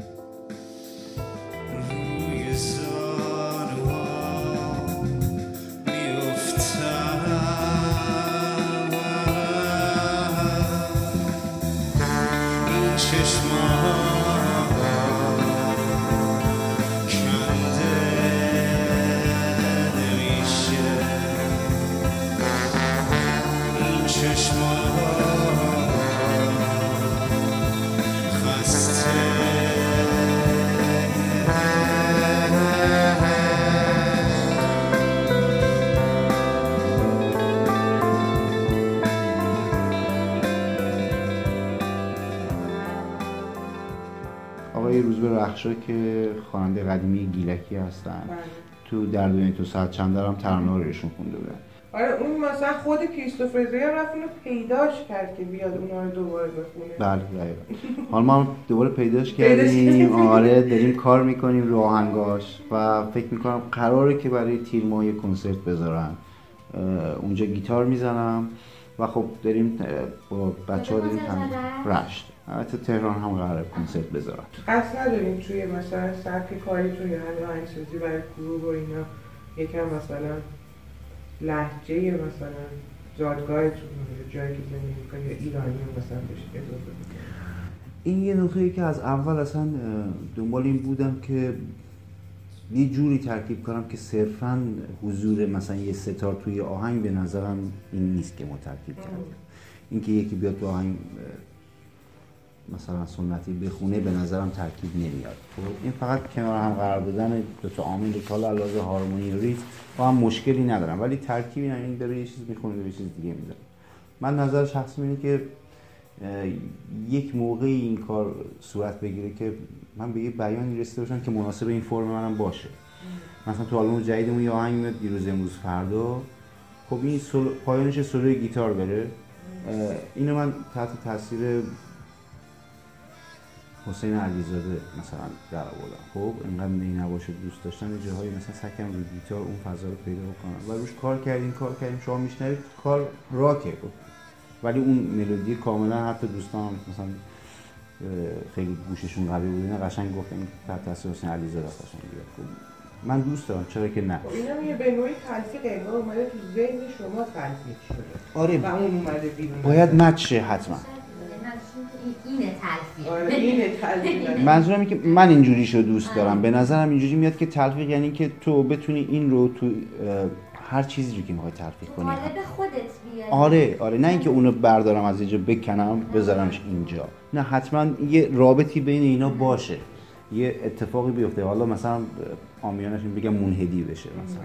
رخشا که خواننده قدیمی گیلکی هستن. تو در دنیای تو ساعت چند دارم ترانه رو ایشون خونده بودن
آره اون مثلا خود کریستوفر زیا رفت اونو پیداش کرد که بیاد اونا رو دوباره بخونه.
بله دقیقا. حالا ما دوباره پیداش *laughs* کردیم. آره داریم کار می‌کنیم رو آهنگاش و فکر می‌کنم قراره که برای تیر ماه یه کنسرت بذارن. اونجا گیتار می‌زنم. و خب داریم با بچه ها داریم هم
رشت؟
البته تهران هم قراره کنسرت بذارن
قصد نداریم توی مثلا سبک کاریتون یا همین آهنگسازی برای گروه و اینا یکم مثلا لحجه مثلا جادگاهتون یا جایی که زندگی می‌کنی یا ایرانی مثلا بهش اضافه.
این یه نکته که از اول اصلا دنبال این بودم که یه جوری ترکیب کنم که صرفا حضور مثلا یه ستار توی آهنگ به نظرم این نیست که ما ترکیب کردیم. اینکه یکی بیاد تو آهنگ مثلا سنتی بخونه به نظرم ترکیب نمیاد. خب این فقط کنار هم قرار دادن دو تا عامل که حالا علاوه هارمونی و با هم مشکلی ندارم ولی ترکیبی نه این داره یه چیز می‌خونه یه چیز دیگه میداره من نظر شخصی اینه که یک موقعی این کار صورت بگیره که من به یه بیانی رسیده باشم که مناسب این فرم منم باشه. مثلا تو آلبوم جدیدمون یه آهنگ میاد دیروز امروز فردا. خب این سولو پایانش سولوی گیتار بره اینو من تحت تاثیر حسین علیزاده مثلا در آوردم. خب اینقدر نی نباشه دوست داشتم یه جاهایی مثلا سکم روی گیتار اون فضا رو پیدا بکنم و روش کار کردیم کار کردیم. شما میشنوید کار راکه. خب. ولی اون ملودی کاملا حتی دوستان مثلا خیلی گوششون قوی بود اینا قشنگ گفتن تحت تاثیر حسین علیزاده قشنگ بیاد من دوست دارم چرا که نه.
خب اینم یه به نوعی تلفیق انگار اومده تو ذهن شما تلفیق شده.
آره.
و اون اومده بیرون.
باید مچ حتما.
اینه تلفیق
آره اینه تلفیق.
منظورم اینه که من اینجوریشو دوست دارم. به نظرم اینجوری میاد که تلفیق یعنی که تو بتونی این رو تو هر چیزی رو که می‌خوای تلفیق کنی.
قالب خودت بیاری.
آره آره. نه اینکه اونو بردارم از اینجا بکنم بذارمش اینجا. نه حتما یه رابطی بین اینا باشه. یه اتفاقی بیفته. حالا مثلا آمیانش بگم منهدی بشه مثلا.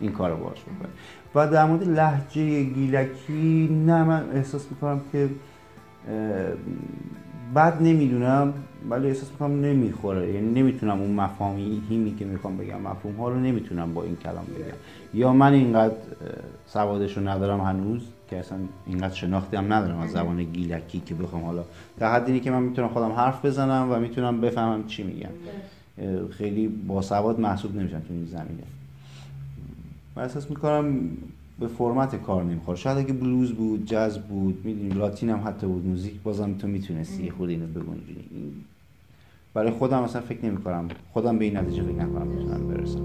این کارو باش بکنه و در مورد لحجه گیلکی نه من احساس می‌کنم که بعد نمی‌دونم ولی احساس می‌کنم نمی‌خوره. یعنی نمی‌تونم اون مفاهیمی که می‌خوام بگم مفهوم ها رو نمی‌تونم با این کلام بگم. یا من اینقدر سوادش رو ندارم هنوز که اصلا اینقدر شناختی هم ندارم از زبان گیلکی که بخوام حالا در حد اینه که من می‌تونم خودم حرف بزنم و می‌تونم بفهمم چی میگم. اه، خیلی باسواد محسوب نمیشم تو این زمینه. من احساس می‌کنم به فرمت کار نمی‌خوره. شاید اگه بلوز بود جاز بود می‌دونیم لاتین هم حتی بود موزیک بازم تو می‌تونستی یه خود اینو بگنجونی برای خودم اصلا فکر نمی‌کنم. خودم به این نتیجه فکر نکنم می‌تونم برسم.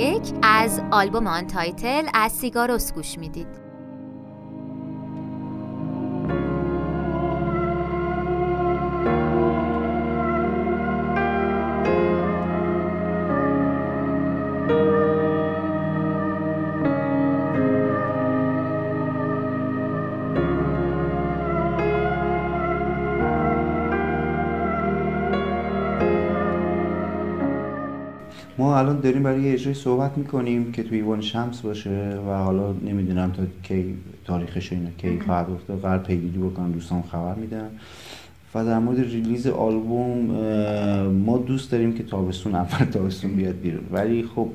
یک از آلبوم آنتایتل از سیگاروس گوش می‌دید.
الان داریم برای یه اجرای صحبت می‌کنیم که توی ایوان شمس باشه و حالا نمی‌دونم تا کی تاریخش اینا کی خواهد افتاد. قرار پیگیری بکنم دوستان خبر میدن. و در مورد ریلیز آلبوم ما دوست داریم که تابستون اول تابستون بیاد بیرون. ولی خب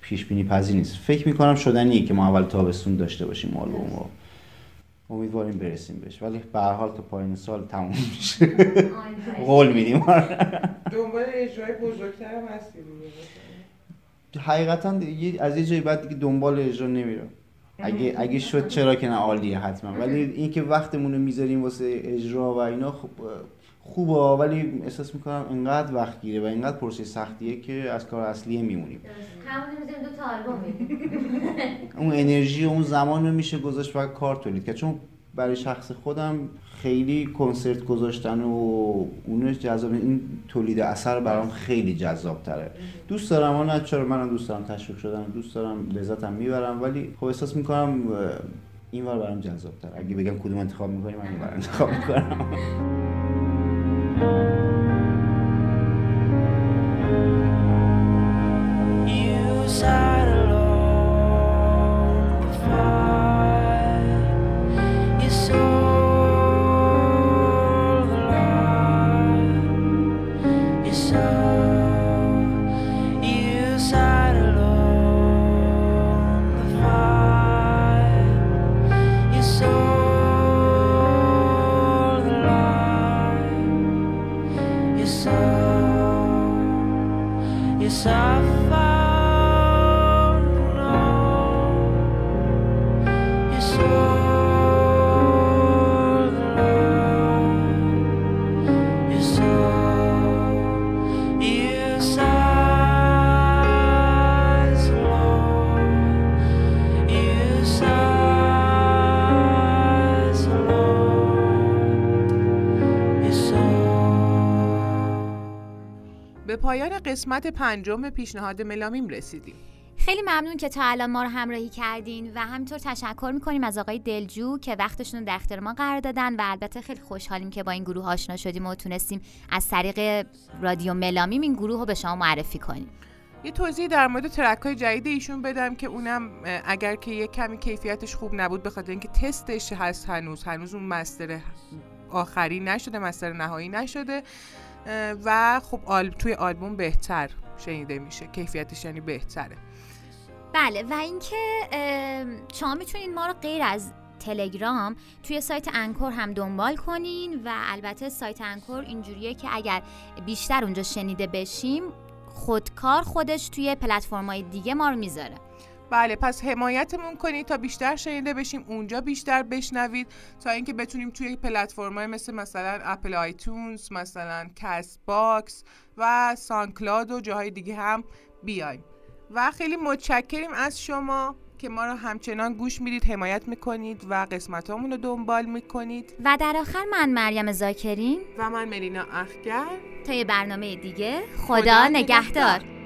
پیش بینی پذیر نیست. فکر می‌کنم شدنیه که ما اول تابستون داشته باشیم آلبوم رو امیدواریم برسیم بهش. ولی به هر حال تا پایین سال تموم میشه. *laughs* قول میدیم.
دنبال اجرای بزرگتر هم هستی.
حقیقتا یه- از یه جایی بعد دیگه دنبال اجرا نمیرم. اگه اگه شد چرا که نه؟ عالیه حتما. ولی اینکه وقتمون رو می‌ذاریم واسه اجرا و اینا خب خوبه ولی احساس می‌کنم انقدر وقت گیره و انقدر پروسه سختیه که از کار اصلیه میمونیم.
همون می‌زنیم دو تا آلبوم.
اون انرژی و اون زمان رو میشه گذاشت و کار تولید کرد. چون برای شخص خودم خیلی کنسرت گذاشتن و اونش جذاب این تولید اثر برام خیلی جذاب تره دوست دارم اون چرا منم دوست دارم تشویق شدن دوست دارم لذتم می‌برم ولی خب احساس می‌کنم این ور برام جذاب تر اگه بگم کدوم انتخاب می‌کنی من این انتخاب می‌کنم.
قسمت پنجم پیشنهاد ملامیم رسیدیم.
خیلی ممنون که تا الان ما رو همراهی کردین و همینطور تشکر می‌کنیم از آقای دلجو که وقتشون رو در اختیار ما قرار دادن و البته خیلی خوشحالیم که با این گروه آشنا شدیم و تونستیم از طریق رادیو ملامیم این گروه رو به شما معرفی کنیم.
یه توضیح در مورد ترک های جدید ایشون بدم که اونم اگر که یه کمی کیفیتش خوب نبود به خاطر اینکه تستش هست هنوز هنوز اون مستر آخری نشده مستر نهایی نشده. و خب آل... توی آلبوم بهتر شنیده میشه. کیفیتش یعنی بهتره.
بله و اینکه شما می‌تونید ما رو غیر از تلگرام توی سایت انکور هم دنبال کنین و البته سایت انکور اینجوریه که اگر بیشتر اونجا شنیده بشیم خودکار خودش توی پلتفرم‌های دیگه ما رو می‌ذاره.
بله پس حمایتمون کنید تا بیشتر شنیده بشیم اونجا بیشتر بشنوید تا اینکه بتونیم توی پلتفرم‌های مثل مثلا Apple iTunes مثلا CastBox و SoundCloud و جاهای دیگه هم بیایم. و خیلی متشکریم از شما که ما رو همچنان گوش می‌دید حمایت می‌کنید و قسمت رو دنبال می‌کنید.
و در آخر من مریم زاکرین
و من ملینا اخگر
تا یه برنامه دیگه
خدا
خدا
نگهدار.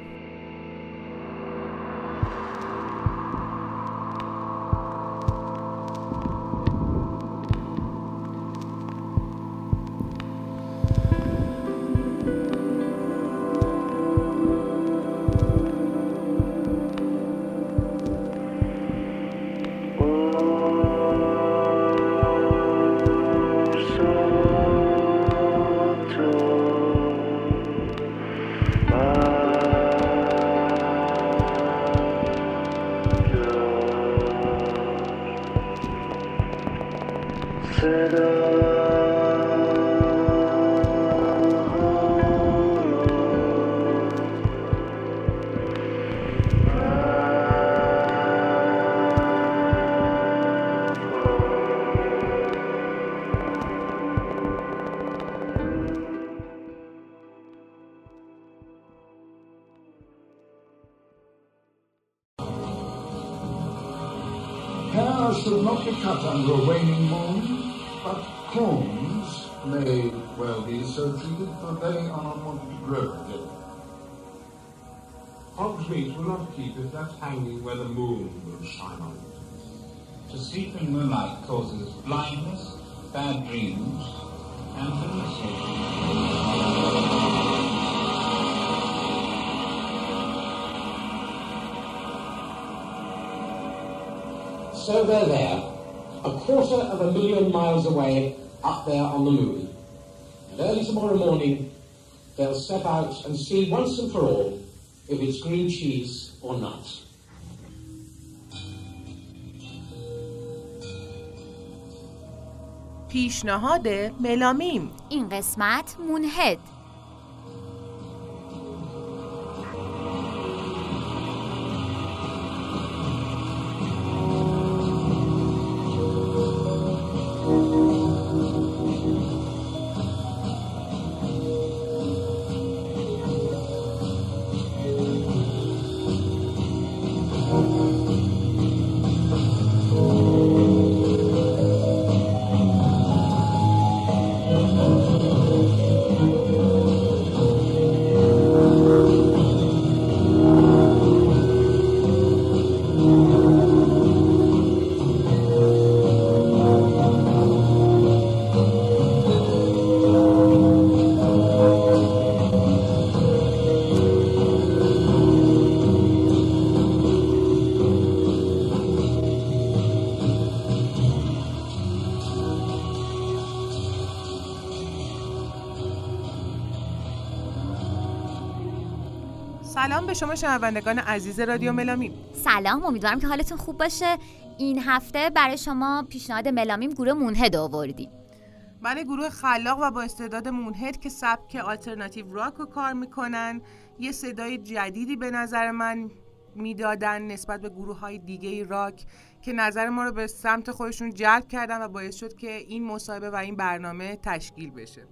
Flowers should not be cut under a waning moon, but corns may well be so treated, for they are not wanted to grow again.
Hog's meat will not keep if left hanging where the moon will shine on it.
To sleep in moonlight causes blindness, bad dreams, and hallucinations.
So they're there, a quarter of a million miles away, up there on the moon. And early tomorrow morning, they'll step out and see once and for all if it's green cheese or not.
پیشنهاد ملامیم
این قسمت مونهد
سلام شما شنوندگان عزیز رادیو ملامیم.
سلام امیدوارم که حالتون خوب باشه. این هفته برای شما پیشنهاد ملامیم گروه مونهد آوردیم.
بله گروه خلاق و با استعداد مونهد که سبک آلترناتیو راک رو کار می‌کنن. یه صدای جدیدی به نظر من می‌دادن نسبت به گروه های دیگه راک که نظر ما رو به سمت خودشون جلب کردن و باعث شد که این مصاحبه و این برنامه تشکیل بشه.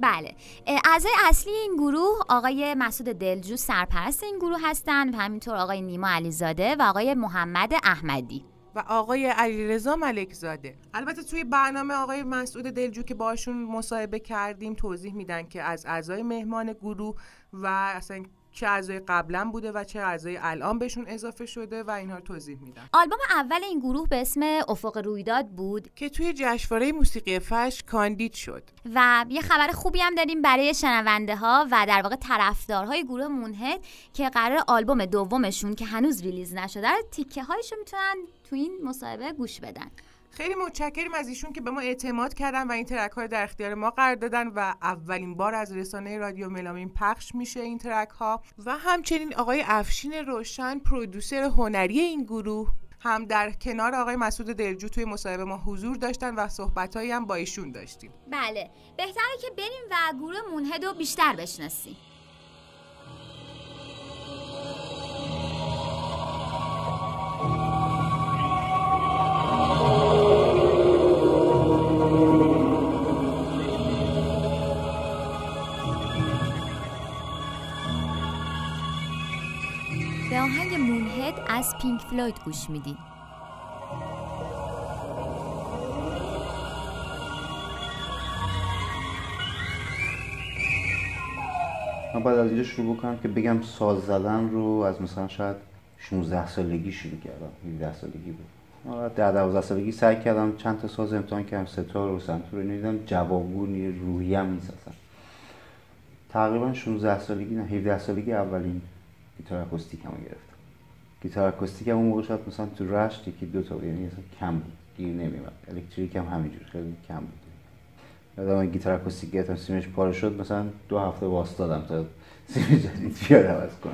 بله. اعضای اصلی این گروه آقای مسعود دلجو سرپرست این گروه هستند و همینطور آقای نیما علیزاده و آقای محمد احمدی.
و آقای علیرضا ملکزاده. البته توی برنامه آقای مسعود دلجو که باشون مصاحبه کردیم توضیح میدن که از اعضای مهمان گروه و اصلا چه اعضای قبلا بوده و چه اعضای الان بهشون اضافه شده و اینها رو توضیح میدن
آلبوم اول این گروه به اسم افق رویداد بود.
که توی جشنواره موسیقی فش کاندید شد.
و یه خبر خوبی هم داریم برای شنونده ها و در واقع طرفدارهای گروه مونهد که قرار آلبوم دومشون که هنوز ریلیز نشده رو تیکه هایشو می‌تونن تو این مصاحبه گوش بدن.
خیلی متشکریم از ایشون که به ما اعتماد کردن و این ترک های در اختیار ما قرار دادن و اولین بار از رسانه رادیو ملامین پخش میشه این ترک ها و همچنین آقای افشین روشن پرودوسر هنری این گروه هم در کنار آقای مسعود دلجو توی مصاحبه ما حضور داشتن و صحبتهایی هم با ایشون داشتیم.
بله بهتره که بریم و گروه مونهد رو بیشتر بشناسیم. از پینک فلوید گوش میدین
من باید از اینجا شروع بکنم که بگم ساز زدن رو از مثلا شاید 16 سالگی شروع کردم 17 سالگی بود. آره، در 12 سالگی سعی کردم چند تا ساز امتحان کردم ستار و سنتور اینو دیدم جوابگو نی روحی هم نیست تقریبا 16 سالگی نه 17 سالگی اولین گیتار اکوستیک هم گرفتم. گیتار اکوستیک هم اون موقع شاید مثلا تو رشت یکی دو تا یعنی اصلا کم بود. گیر نمیومد الکتریک هم همینجور خیلی کم بود. یادم من گیتار اکوستیک گرفتم سیمش پاره شد. مثلا دو هفته واسطادم تا سیم جدید بیاد عوض کنم.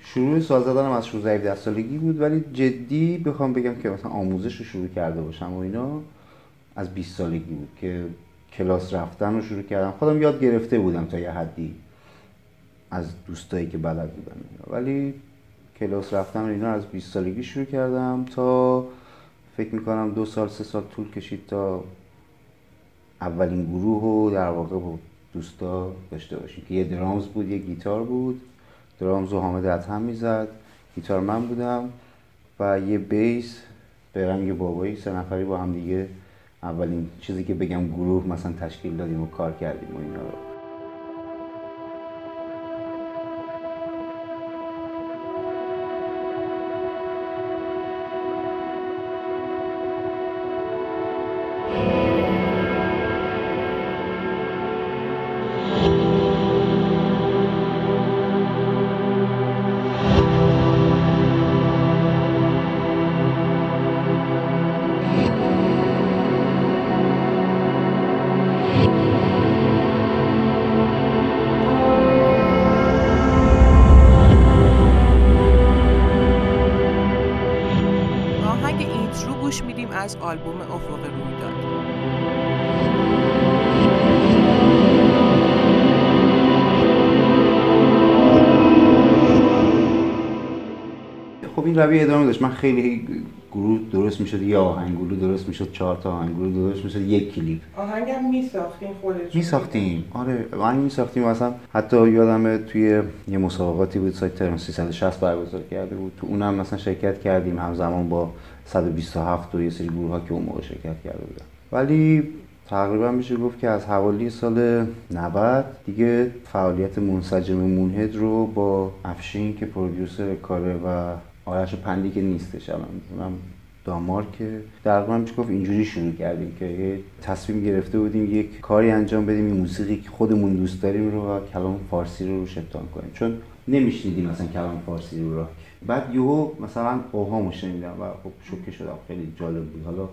شروع ساز زدنم از 16 17 سالگی بود ولی جدی بخوام بگم که مثلا آموزش رو شروع کرده باشم و اینا از 20 سالگی بود که کلاس رفتن رو شروع کردم. خودم یاد گرفته بودم تا یه حدی از دوستایی که بلد اینا. ولی کلاس رفتن رو اینا از 20 سالگی شروع کردم تا فکر می‌کنم دو سال سه سال طول کشید تا اولین گروه رو در واقع با دوستا داشته باشیم که یه درامز بود یه گیتار بود. درامز و حامد ادهم می‌زد. گیتار من بودم و یه بیس به رنگ بابایی سه نفری با هم دیگه اولین چیزی که بگم گروه مثلا تشکیل دادیم و کار کردیم و اینا رو. این رویه ادامه داشت. من خیلی گروه درست می‌شد یه آهنگ گروه درست می‌شد چهار تا آهنگ گروه درست می‌شد یک کلیپ.
آهنگم میساختین خودش
می ساختیم آره آهنگ می ساختیم مثلا حتی یادمه توی یه مسابقاتی بود سایت ترم 360 برگزار کرده بود. تو اونم مثلا شرکت کردیم همزمان با 127 و یه سری گروه ها که اون موقع شرکت کرده بودن. ولی تقریبا میشه گفت که از حوالی سال 90 دیگه فعالیت منسجم مونهد رو با افشین که پرودیوسر کاره و آرش پندی که نیستش دامار که تقریبا میشه گفت اینجوری شروع کردیم که یه تصمیم گرفته بودیم یک کاری انجام بدیم این موسیقی که خودمون دوست داریم رو و کلام فارسی رو روش ابداع کنیم. چون نمیشنیدیم مثلا کلام فارسی رو. راک بعد یهو مثلا اوهامو شنیدم و خب شوکه شدم. خیلی جالب بود. حالا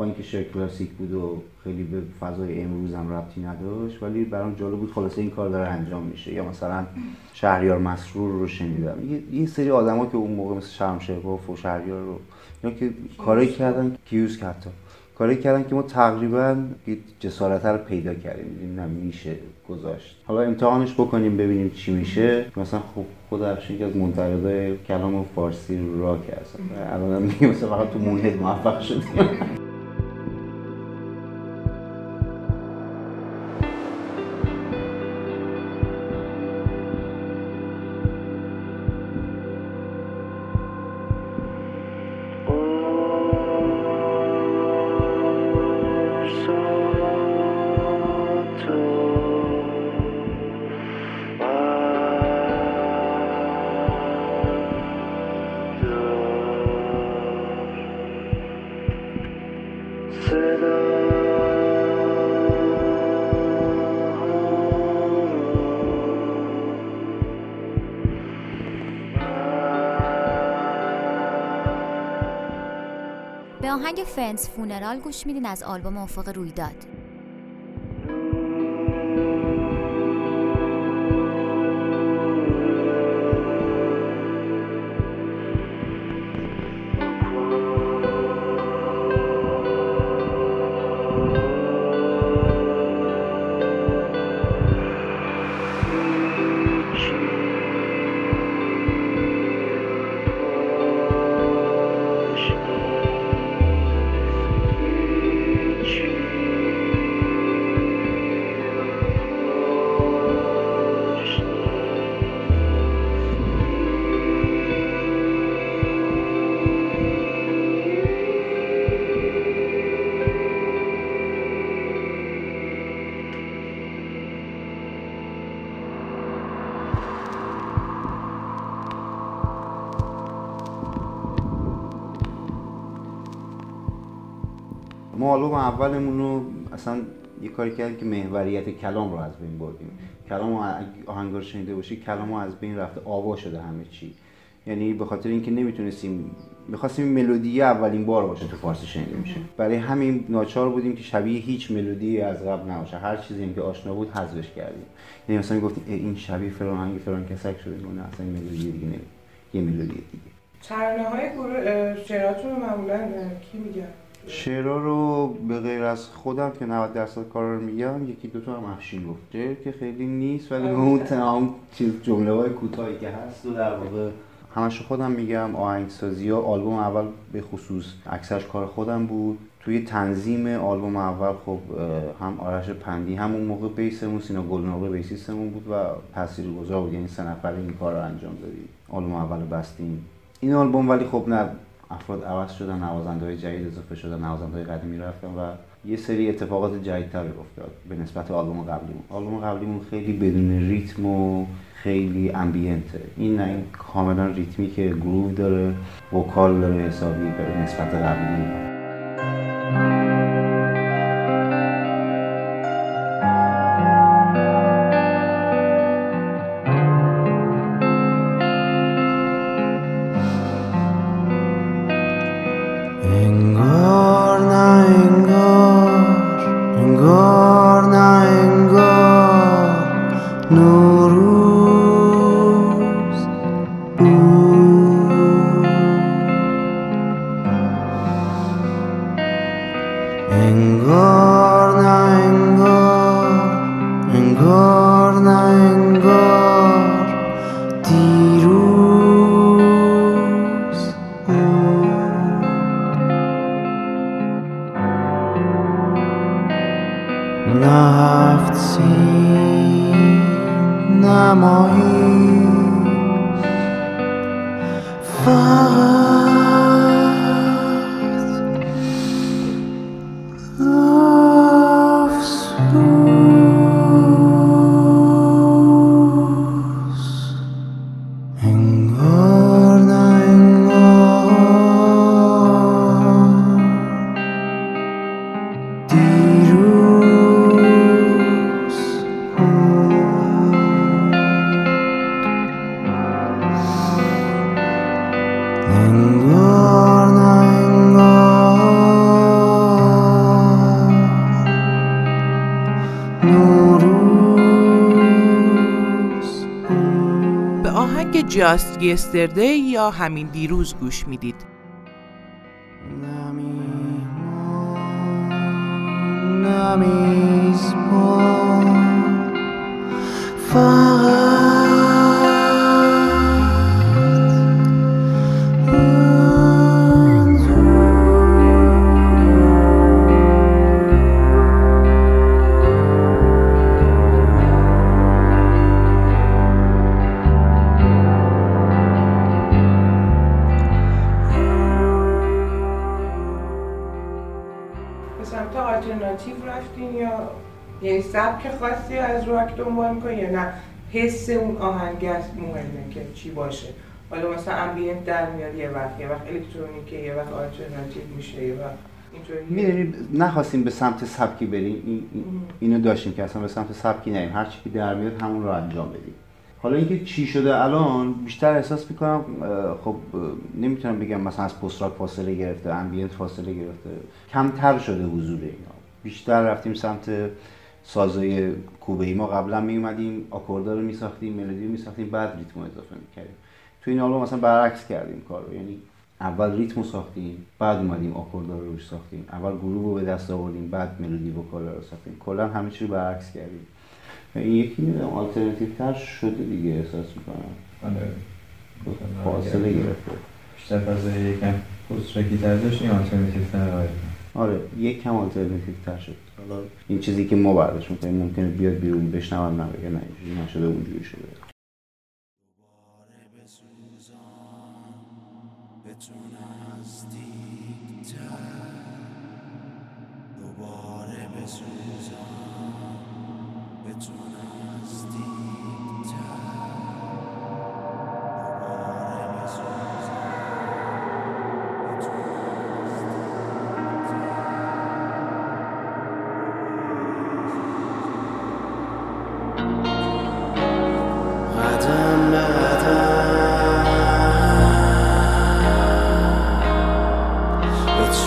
با اینکه شعر کلاسیک بود و خیلی به فضای امروز هم ربطی نداشت ولی برام جالب بود خلاصه این کار داره انجام میشه. یا مثلا شهریار مسرور رو شنیدم. یه, سری آدما که اون موقع مثل شمشیرباف و شهریار رو اینا که کارایی کردن کیوز حتی کاری کردن که ما تقریبا جسارت رو پیدا کردیم. دیدیم نه میشه گذاشت. حالا امتحانش بکنیم ببینیم چی میشه. مثلا خب خود افشین که از منتقدای کلام فارسی راک هست الان میگه مثلا فقط تو مونهد موفق شدیم
آهنگ فرنس فونرال گوش میدین از آلبوم افق رویداد.
اولمون رو اصلا یه کاری کردیم که محوریت کلام رو از بین بردیم. کلام رو اگه آهنگا رو شنیده باشی کلام رو از بین رفته آوا شده همه چی. یعنی به خاطر اینکه نمی‌تونستیم می‌خواستیم ملودی اولین بار باشه تو فارسی شنیده میشه. برای همین ناچار بودیم که شبیه هیچ ملودی از قبل نباشه. هر چیزی که آشنا بود حذفش کردیم. یعنی مثلا می‌گفتیم اه، این شبیه فلان آهنگ فلان کسک شده. نه اصلا ملودی دیگه نمید یه ملودی دیگه.
ترانه های گروه شعراتون معمولا کی میگن؟
شعرها رو به غیر از خودم که 90 درصد کارا رو میگم یکی دو تا هم افشین گفت شعر که خیلی نیست ولی اون تمام جمله های کوتاهی که هست و در واقع همش خودم میگم آهنگسازی ها آلبوم اول به خصوص اکثرش کار خودم بود. توی تنظیم آلبوم اول خب هم آرش پندی همون موقع بیسمون سینا گلناقه بیسیستمون بود و تاثیرگذار بود. یعنی سه نفره این کار رو انجام دادیم. آلبوم اول بستیم. این آلبوم ولی خب نه افراد عوض شدن نوازنده های جدید اضافه شدن نوازنده های قدیمی رفتن و یه سری اتفاقات جدیدتر افتاد به نسبت آلبوم قبلیمون. آلبوم قبلیمون خیلی بدون ریتم و خیلی امبینته این نه این کاملا ریتمی که گروه داره وکال داره حسابی به نسبت قبلی.
جاست یستردی یا همین دیروز گوش می‌دید. حس اون آهنگ است مهمه که چی باشه. حالا مثلا ambient در میاد یه وقت یه وقت electronic ه یه وقت آلترناتیو میشه یه وقت
می‌دونی نخواستیم به سمت سبکی بریم. این- این- اینو داشتیم که اصلا به سمت سبکی نریم. هر چی که در میاد همون رو انجام بدیم. حالا اینکه چی شده الان بیشتر احساس می‌کنم خب نمی‌تونم بگم مثلا از post-rock فاصله گرفته ambient فاصله گرفته. کمتر شده حضور اینا. بیشتر رفتیم سمت سازای کوبه ای ما قبلا می اومدیم آکوردا رو میساختیم ملودی رو میساختیم بعد ریتم رو اضافه می‌کردیم تو این آلبوم مثلا برعکس کردیم کار رو. یعنی اول ریتم رو ساختیم بعد اومدیم آکوردا رو روش ساختیم. اول گروه رو به دست آوردیم بعد ملودی وکال رو ساختیم. کلا همه چی رو برعکس کردیم. و این یکی می‌دونم آلترناتیو تر شده دیگه احساس می‌کنم.
آره.
فاصله گرفته.
بیشتر فضای یکم راکی تر داشت این آلترناتیو تر آره.
آره یک کم آلترناتیو تر شد. این چیزی که ما برداشت می‌کنیم ممکنه بیاد بیرون نبگه نه اینجوری نشده اونجوری شده.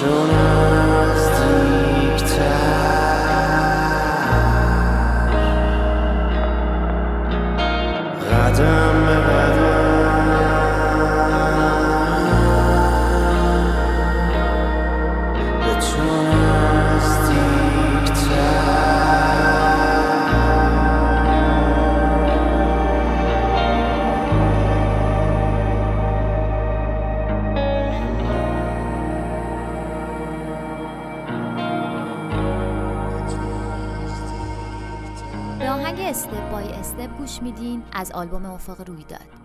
soon as از آلبوم افق رویداد.
از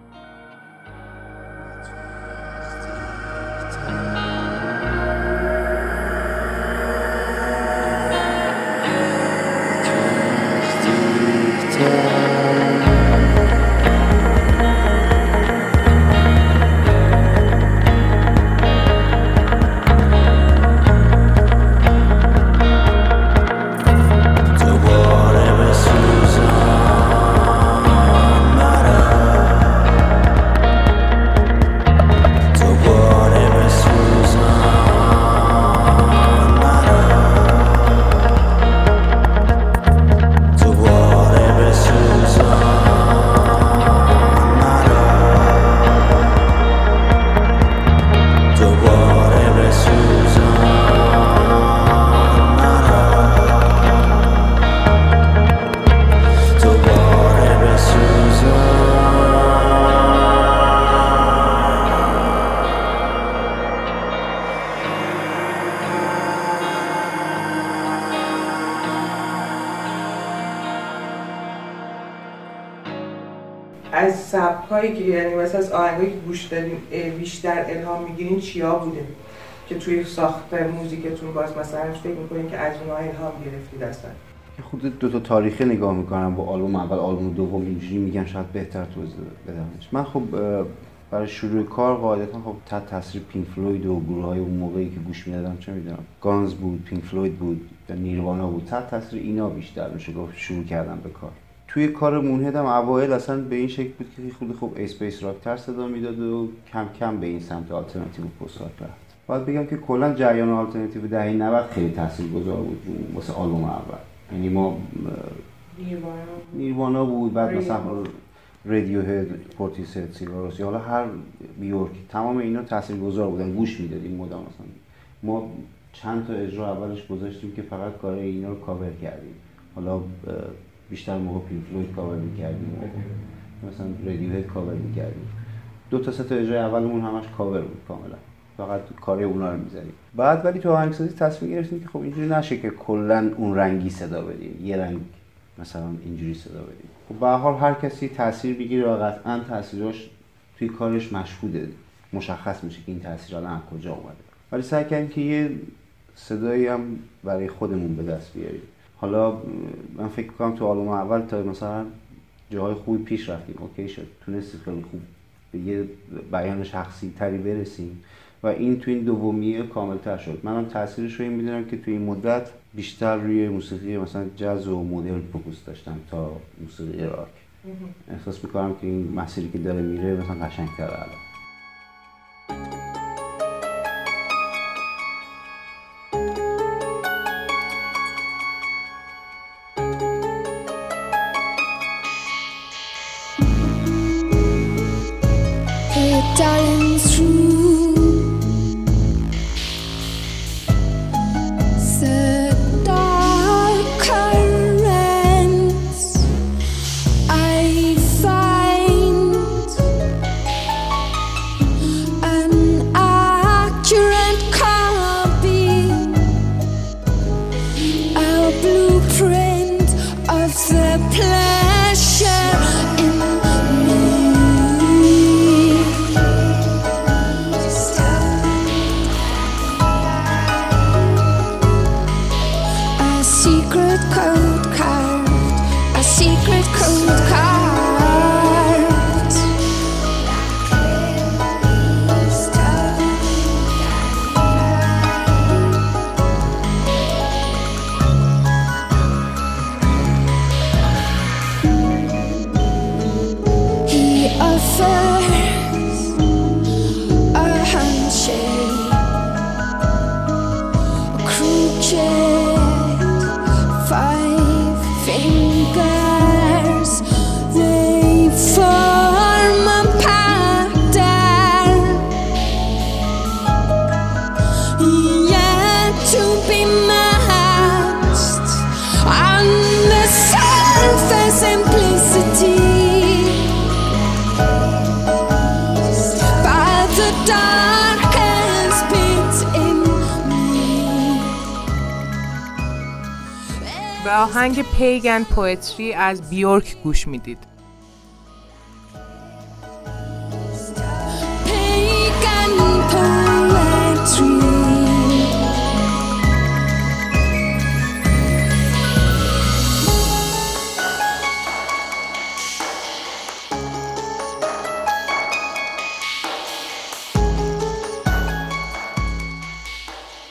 سبکایی که یعنی مثلا از آهنگایی که گوش دادین اه، بیشتر الهام می‌گیرین چیا بوده؟ که توی ساخت موزیکتون باز مثلا فکر می‌کنین که از اونها الهام گرفتید اصلا.
خود دو تا تاریخی نگاه می‌کنم با آلبوم اول آلبوم دوم اینجوری میگن شاید بهتر توضیح بدمش من خب برای شروع کار قاعدتا خب تحت تاثیر Pink Floyd و گروه های اون موقعی که گوش می‌دادم چه می‌دونم Guns بود Pink Floyd بود Nirvana بود تحت تاثیر اینا بیشتر میشه گفت شروع کردم به کار. توی کار Moonhead هم اوایل اصلا به این شکل بود که خود خوب space rock تر صدا می‌داد و کم کم به این سمت آلترناتیو و post-rock رفت. باید بگم که کلا جریان آلترناتیو دهه 90 خیلی تاثیرگذار بود واسه آلبوم اول. یعنی ما Nirvana. بود بعد مثلا Radiohead Portishead Sigur Rós یا حالا هر Björk تمام اینا تاثیرگذار بودن گوش می‌دادیم مدام مثلا ما چند تا اجرا اولش گذاشتیم که فقط کار اینا رو کاور کردیم. حالا بیشتر موقع Pink Floyd cover می‌کردیم. مثلا Radiohead cover می‌کردیم. دو تا سه تا اجرای اولمون همش کاور بود کاملا. فقط کار اونا رو می‌زدیم. بعد ولی تو آهنگسازی تصمیم گرفتیم که خب اینجوری نشه که کلا اون رنگی صدا بدیم. یه رنگ مثلا اینجوری صدا بدیم. خب به حال هر کسی تاثیر بگیره و قطعا تاثیراش توی کارش مشهوده. مشخص میشه که این تاثیر الان کجا اومده. ولی سعی کردیم که یه صدایی هم برای خودمون به دست بیاریم. حالا من فکر کنم تو آلبوم اول تا مثلا جاهای خوبی پیش رفتیم. OK شد. تونستیم خیلی خوب به یه بیان شخصی تری برسیم. و این تو این دومیه کاملتر شد. منم تاثیرش رو این می‌دونم که تو این مدت بیشتر روی موسیقی مثلا جاز و مدرن focus داشتم تا موسیقی راک. احساس می‌کنم که این مسیری که داره میره مثلا قشنگتره الان.
پیگن پویتری از بیورک گوش می‌دید
pagan poetry.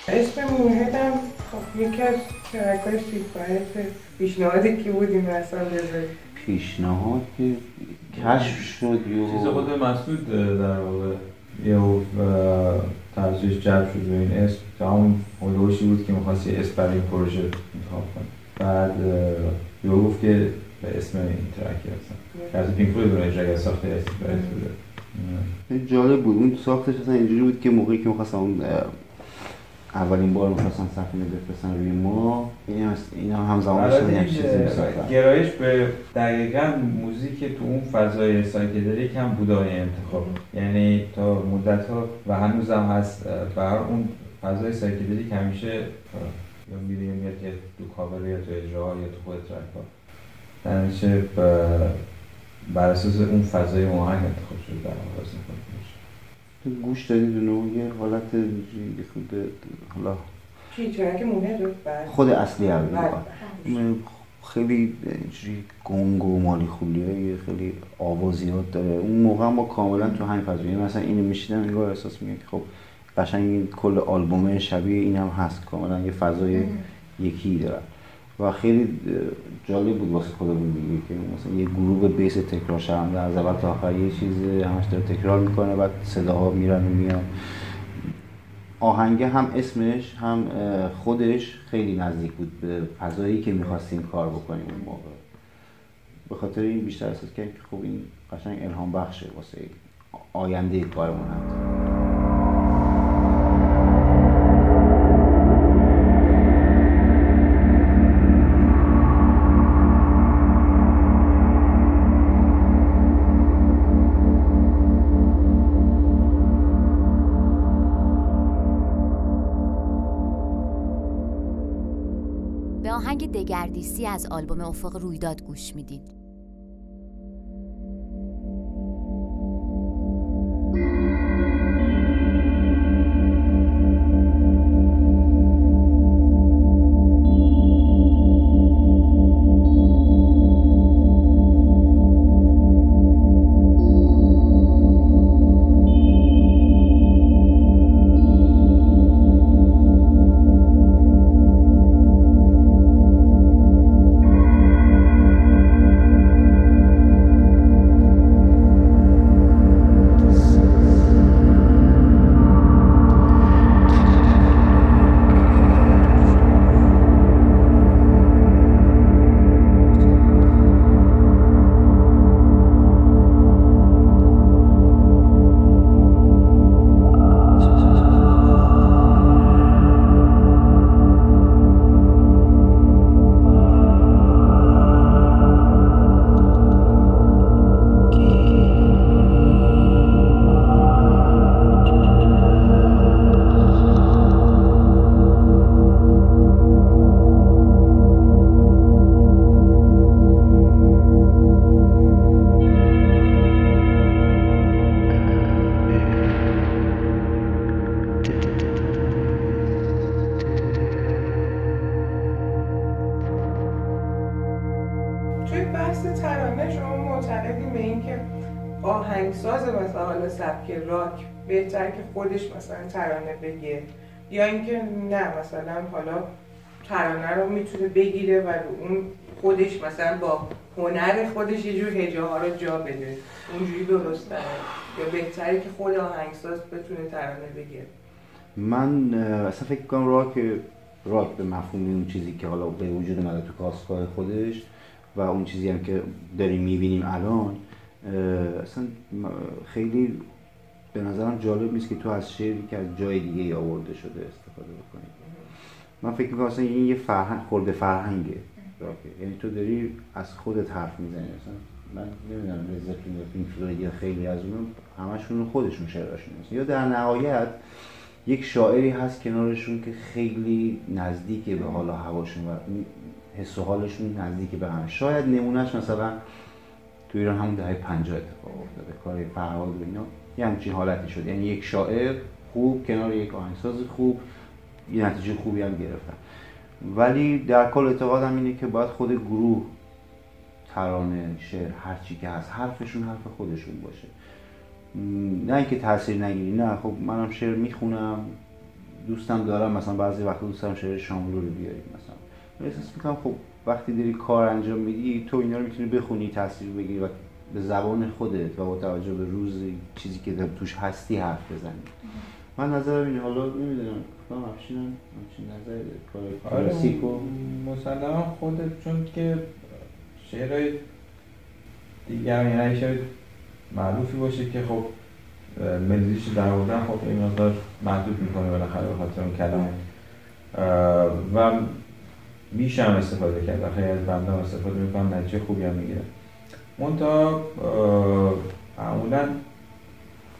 اسم موهدم خب یکی از ترکای سیفایت پیشنهادی که بود این مثلا
پیشنهاد که کشف شد
چیز
یو
خود مسعود در واقع یه توجهش جلب شد به این اسم که همون هلوشی بود که می‌خواست یه اسم برای این پروژه انتخاب کنه. بعد یه گفت که به اسم این ترک هستن که از پینک فلوید اون اجرا کرد، ساخته اسم برای بوده
جالب بود. اون ساختش اصلا اینجوری بود که موقعی که می‌خواستم اولین بار می‌خواستم سفینه بفرستن روی ماه این هم, این هم همزمان
گرایش به دقیقا موزیک تو اون فضای psychedelic هم بودای انتخاب. یعنی تا مدت ها و هنوز هم هست هر اون فضای psychedelic همیشه یا میره یا میاد یا تو کاور یا تو اجرا یا تو خود track ها. ب- بر اساس اون فضای آهنگ انتخاب شده در خود
تو گوش دادید اونو یه حالت حالا
بعد
خود اصلی هم
بله.
خیلی اینجوری گنگ و مالی خولیه خیلی آوازیات داره. اون موقع هم با کاملا تو همین فضا یعنی مثلا اینو میشیدم انگار احساس میگه که خب قشنگ کل آلبومه شبیه این هم هست. کاملا یه فضای یکی داره. و خیلی جالب بود واسه خودمون دیگه که مثلا یه گروه بیس تکرار شونده از اول تا آخر یه چیز همش داره تکرار می‌کنه بعد صداها میرن و میان. آهنگه هم اسمش هم خودش خیلی نزدیک بود به فضایی که می‌خواستیم کار بکنیم اون موقع. به خاطر این بیشتر احساس کردیم که خب این قشنگ الهام بخشه واسه آینده کارمون هم.
دگردیسی از آلبوم افق رویداد گوش می‌دید.
خودش مثلا ترانه بگه. یا اینکه نه مثلا حالا ترانه رو می‌تونه بگیره و اون خودش مثلا با هنر خودش یه جور هجه ها رو جا بده. اونجوری درست یا بهتره که خود آهنگساز بتونه ترانه بگه.
من اصلا فکر کنم راک راک به مفهوم اون چیزی که حالا به وجود اومده تو کاستگاه خودش و اون چیزی هم که داریم می‌بینیم الان اصلا خیلی به نظرم جالب نیست که تو از شعری که از جای دیگه آورده شده استفاده بکنی. من فکر می‌کنم اصلا این یه فرهنگ خورده فرهنگه. یعنی تو داری از خودت حرف می‌زنی. مثلا من نمی‌دونم لذت یا پینک فلوید یا خیلی از اون همشون خودشون شعراشون هست یا در نهایت یک شاعری هست کنارشون که خیلی نزدیکه به حال و هواشون و حس و حالشون نزدیک به هم. شاید نمونهش مثلا تو ایران همون دهه 50 اتفاق افتاده کار فرهاد و اینا. یه همچین حالتی شد. یعنی یک شاعر خوب کنار یک آهنگساز خوب یه نتیجه خوبی هم گرفتن. ولی در کل اعتقادم اینه که باید خود گروه ترانه شعر هر چی که هست حرفشون حرف خودشون باشه. نه اینکه تاثیر نگیری. نه خب منم شعر می‌خونم دوستم دارم مثلا بعضی وقت دوستم شعر شاملو رو بیاریم مثلا. احساس می‌کنم خب وقتی داری کار انجام میدی تو اینا رو می‌تونی بخونی تاثیر بگیری. و به زبان خودت و با توجه به روز چیزی که در توش هستی حرف بزنی. من نظرم اینه حالا نمی‌دونم کنم افشینم همچین نظر
آره
کلاسیک و
مسلما خودت چون که شعرهای دیگر یعنی اگه شعر معروفی باشه که خب اه، ملودیش در آوردن خب این مقدار محدود می‌کنه بالاخره به خاطر اون کلمه. اه، و میشه هم استفاده کرد. و خیلی از بنده هم استفاده می‌کنم نتیجه خوبی هم می‌گیره اه، معمولا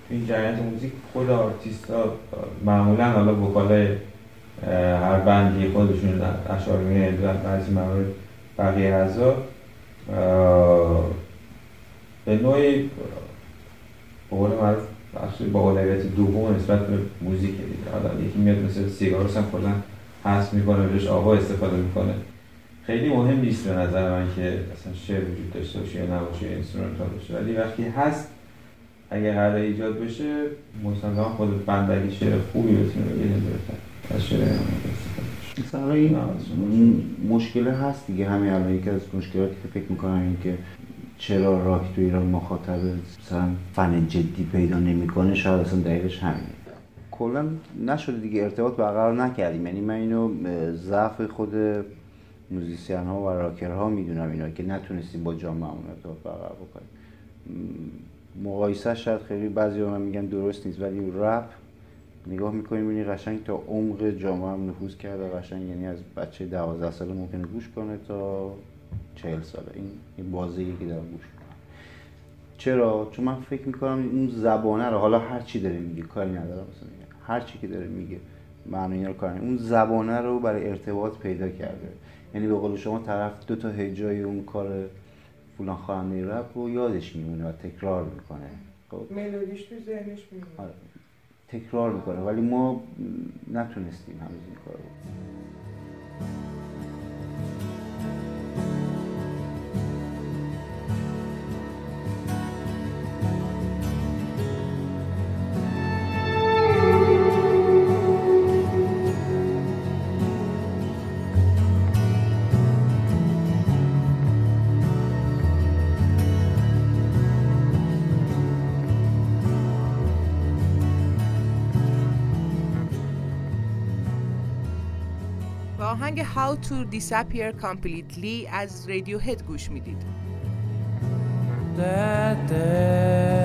تو این جریانات موزیک خود آرتیستا معمولا حالا وکالای هر بندی خودشون اشعار میگن در بعضی موارد بقیه اعضا. به نوعی به قول معروف با اولویت دوم نسبت به موزیک دیگه. حالا یکی میاد مثل Sigur Rós هم کلا حذف می‌کنه بهش آوا استفاده می‌کنه. خیلی مهم نیست به نظر من که اصلا شعر وجود داشته باشه یا نباشه یا instrumental باشه. ولی وقتی هست اگه قرار ایجاد بشه مسلما خود band اگه شعر خوبی بتونه بگه بهتر از شعر.
مثلا این؟ مشکل هست دیگه. همین الان یکی از مشکلاتی که فکر می‌کنم این که چرا راک تو ایران مخاطب مثلا فن جدی پیدا نمی‌کنه شاید اصلا دقیقش همینه. کلا نشده دیگه. ارتباط برقرار نکردیم. یعنی من اینو ضعف خود موزیسین ها و راکر ها می‌دونم اینا که نتونستیم با جامعهمون ارتباط برقرار بکنیم. مقایسه شاید خیلی بعضی من میگن درست نیست ولی رپ نگاه می‌کنیم می‌بینی قشنگ تا عمق جامعه هم نفوذ کرده قشنگ یعنی از بچه دوازده ساله ممکنه گوش کنه تا چهل ساله. این این بازیه که دارم گوش چرا؟ چون من فکر می‌کنم اون زبانه رو حالا هر چی داره میگه کاری ندارم مثلا. هر چی که داره میگه معنی رو کار ندارم. اون زبانه رو برای ارتباط پیدا کرده. یعنی به قول شما طرف دو تا هجای اون کار فلان خواننده رپ رو یادش میمونه و تکرار می‌کنه. خب؟
ملودیش تو ذهنش میمونه.
آره. تکرار می‌کنه. ولی ما نتونستیم هنوز این کار
How to Disappear Completely از رادیو هد گوش میدید
that there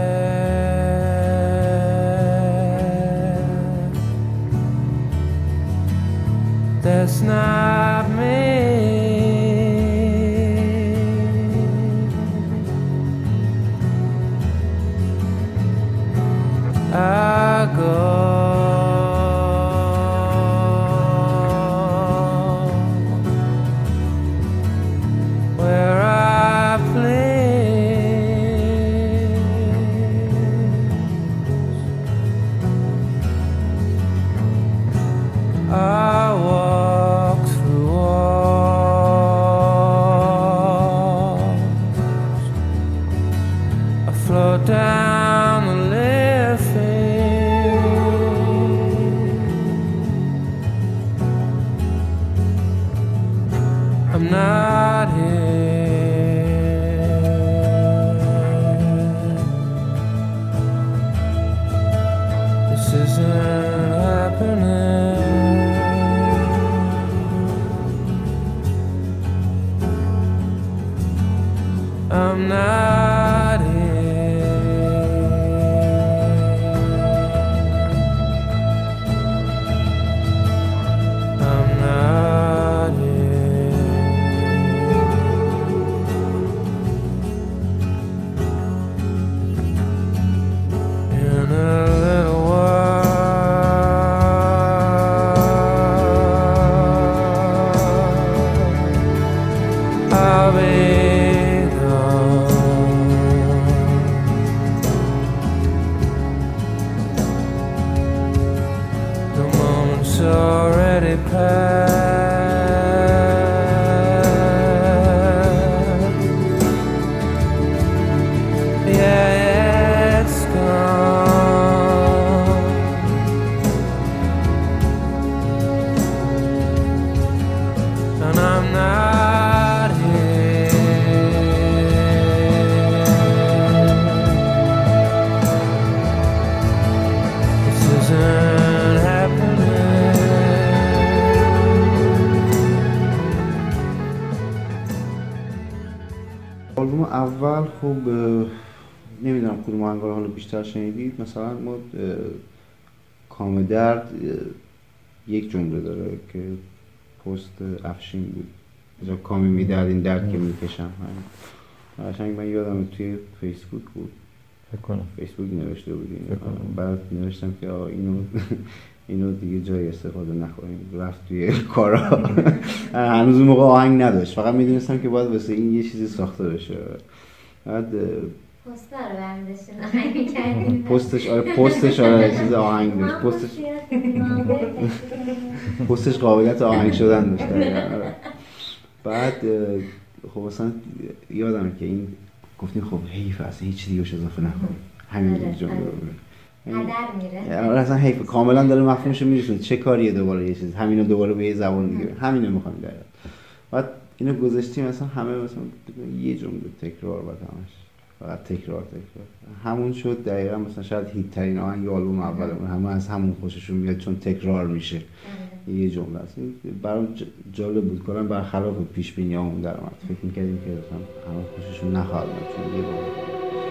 that's not me
بیشتر شنیدید مثلا ما کام درد یک جمله داره که پست افشین بود. جا کامی میدرد این درد که می‌کشم همین قشنگ من یادم توی فیسبوک بود.
فکر کنم.
فیسبوک نوشته بودیم. بعد نوشتم که آقا اینو اینو دیگه جای استفاده نخوریم رفت توی کارا. *laughs* هنوز موقع آهنگ نداشت. فقط می‌دونستم که باید واسه این یه چیزی ساخته بشه. بعد
آهنگ می‌کردین
پستش آره پستش آره چیز آهنگ داشت پستش *laughs* پستش قابلیت آهنگ شدن داشت. دقیقاً، آره. بعد خب مثلا یادم که این گفتیم خب حیف اصلا هیچ دیگه اضافه نکنیم. همین
آره،
جمله
آره. هدر میره.
آره اصلا حیف. کاملا داره مفهومش میرسونه. چه کاریه دوباره یه چیز؟ همینو دوباره به یه زبان دیگه همینو می‌خوام در بعد اینو گذاشتیم مثلا همه مثلا یه جمله تکرار بعد همش فقط تکرار تکرار. همون شد دقیقا مثلا شاید هیت ترین آهنگ آلبوم اولمون. همه از همون خوششون میاد چون تکرار میشه. یه جمله است. برام جالب بود. کلا برخلاف پیش بینیامون در اومد فکر می‌کردیم که مثلا همه خوششون نخواهد چون یه بار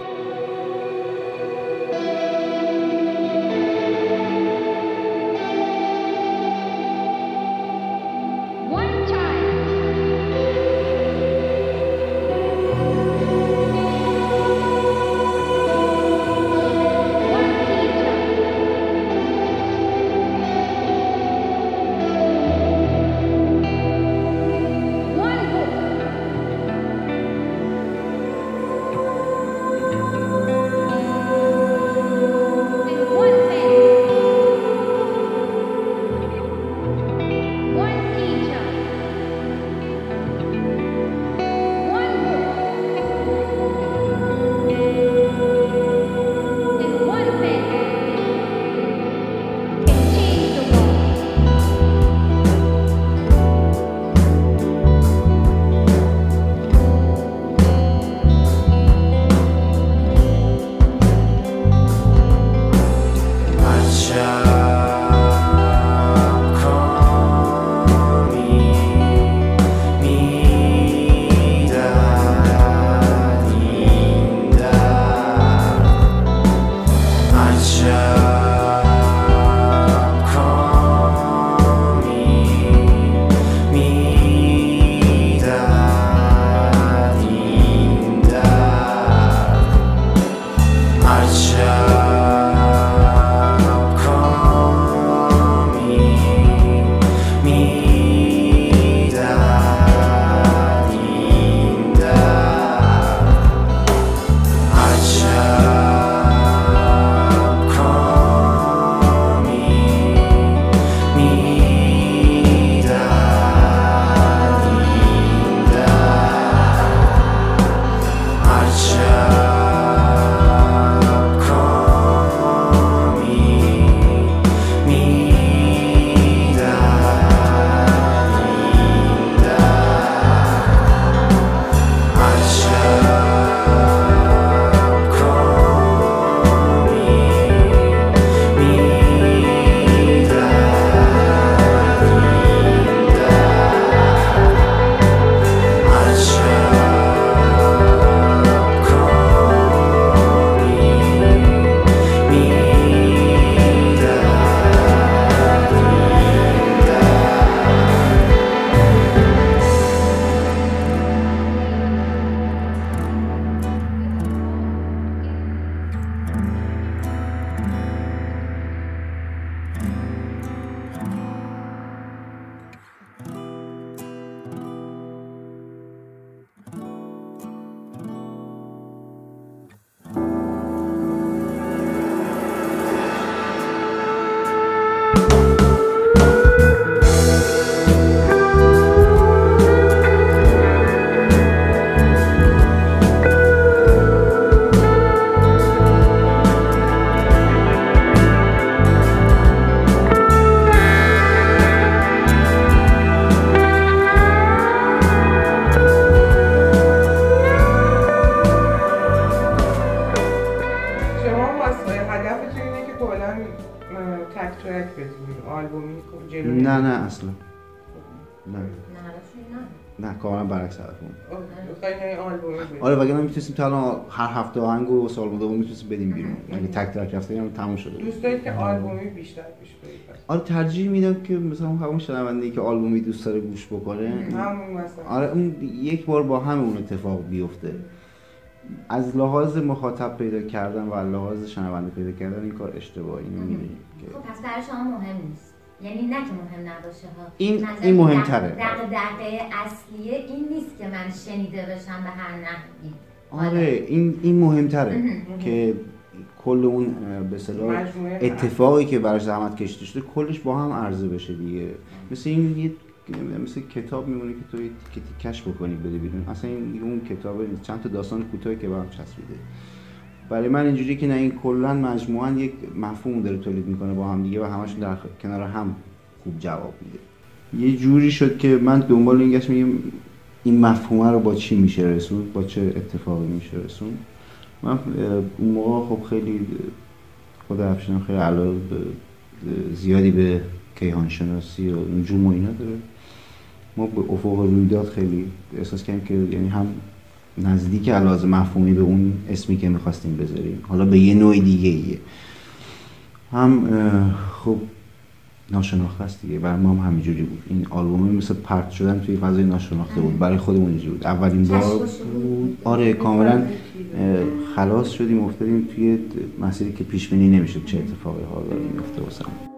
آلبومی
بود
آره وگرنه می‌تونستیم تا الان هر هفته آهنگ و سال دوم می‌تونستیم بدیم بیرون. اگه تک ترک رفته هم تموم شده
دوست دارید که آلبومی بیشتر گوش بدید
آره ترجیح میدم که مثلا همون شنونده که آلبومی دوست داره گوش بکنه.
همون مثلا.
آره اون یک بار با هم اون اتفاق بیفته. از لحاظ مخاطب پیدا کردن و از لحاظ شنونده پیدا کردن این کار اشتباهی می‌دونی که
خب پس برای شما مهم نیست. یعنی نه که مهم نباشه ها.
این- این مهمتره.
دق- دغدغه اصلیه این نیست که من شنیده بشم به هر نحوی.
آره این این مهمتره که کل اون به
مجموعه
اتفاقی که براش زحمت کشیده شده کلش با هم عرضه بشه دیگه. مثل این یه مثل کتاب میمونه که تو یه تیکه تیکش بکنی بده بیرون. اصلا این اون کتاب چند تا داستان کوتاهی که به هم چسبیده. برای من اینجوری که نه این کلا مجموعا یک مفهوم داره تولید می‌کنه با هم دیگه و همشون در کنار هم خوب جواب میده. یه جوری شد که من دنبال این گشت میگم این مفهومه رو با چی میشه رسوند؟ با چه اتفاقی میشه رسوند؟ من اون موقع خب خیلی خود افشین خیلی علاقه زیادی به کیهان شناسی و نجوم و اینا داره. ما به افق رویداد خیلی احساس کردیم که یعنی هم نزدیک علاوه مفهومی به اون اسمی که می‌خواستیم بذاریم. حالا به یه نوع دیگه ایه. هم خب ناشناخته است دیگه. برای ما هم همینجوری بود. این آلبوم مثل پرت شدن توی فضای ناشناخته بود. برای خودمون اینجوری بود. اولین بار بود. آره کاملا خلاص شدیم افتادیم توی مسیری که پیش بینی نمی‌شد چه اتفاقی ها داره میفته واسمون.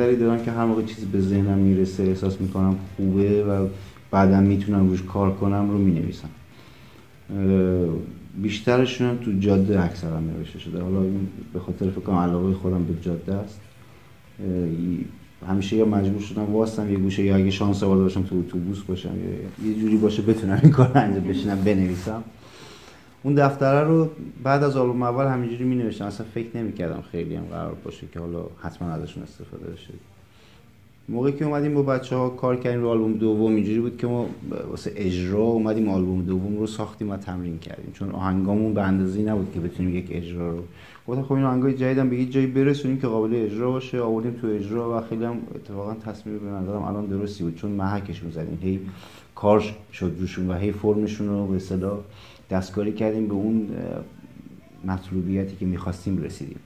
دفتری دارم که هر موقع چیزی به ذهنم می‌رسه احساس می‌کنم خوبه و بعدا می‌تونم روش کار کنم رو می‌نویسم. بیشترشون هم تو جاده اکثرا نوشته شده. حالا این به خاطر فکر علاقه خودم به جاده است. همیشه یا مجبور شدم واسم یه گوشه یا اگه شانس آورده باشم تو اتوبوس باشم یا یه جوری باشه بتونم این کار انجام بشینم بنویسم. اون دفتره رو بعد از آلبوم اول همینجوری می نوشتم اصلا فکر نمی کردم خیلی هم قرار باشه که حالا حتما ازشون استفاده بشه. موقعی که اومدیم با بچه ها کار کردیم رو آلبوم دوم اینجوری بود که ما واسه اجرا اومدیم آلبوم دوم رو ساختیم و تمرین کردیم. چون آهنگامون به اندازه‌ای نبود که بتونیم یک اجرا رو. گفتم خب این آهنگای جدیدم به یه جایی برسونیم که قابل اجرا باشه. آوردیم تو اجرا و خیلی هم اتفاقا تصمیم به نظرم الان درستی بود. چون محکشون زدیم. هی کار شد روشون و هی فرمشون رو به اصطلاح دستکاری کردیم به اون مطلوبیتی که می‌خواستیم رسیدیم.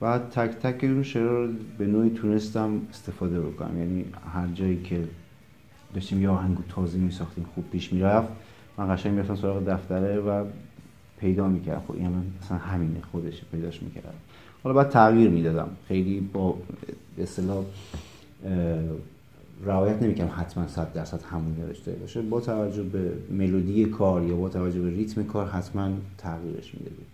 بعد تک تک اون شعرها رو به نوعی تونستم استفاده بکنم. یعنی هر جایی که داشتیم یه آهنگو تازه میساختیم خوب پیش می‌رفت. من قشنگ می‌رفتم سراغ دفتره و پیدا می‌کردم. خب این الان اصلا همینه خودشه پیداش می‌کردم حالا بعد تغییر می‌دادم. خیلی با به رعایت نمی‌کنم حتما صد درصد همون نوشته باشه. با توجه به ملودی کار یا با توجه به ریتم کار حتما تغییرش می‌دادیم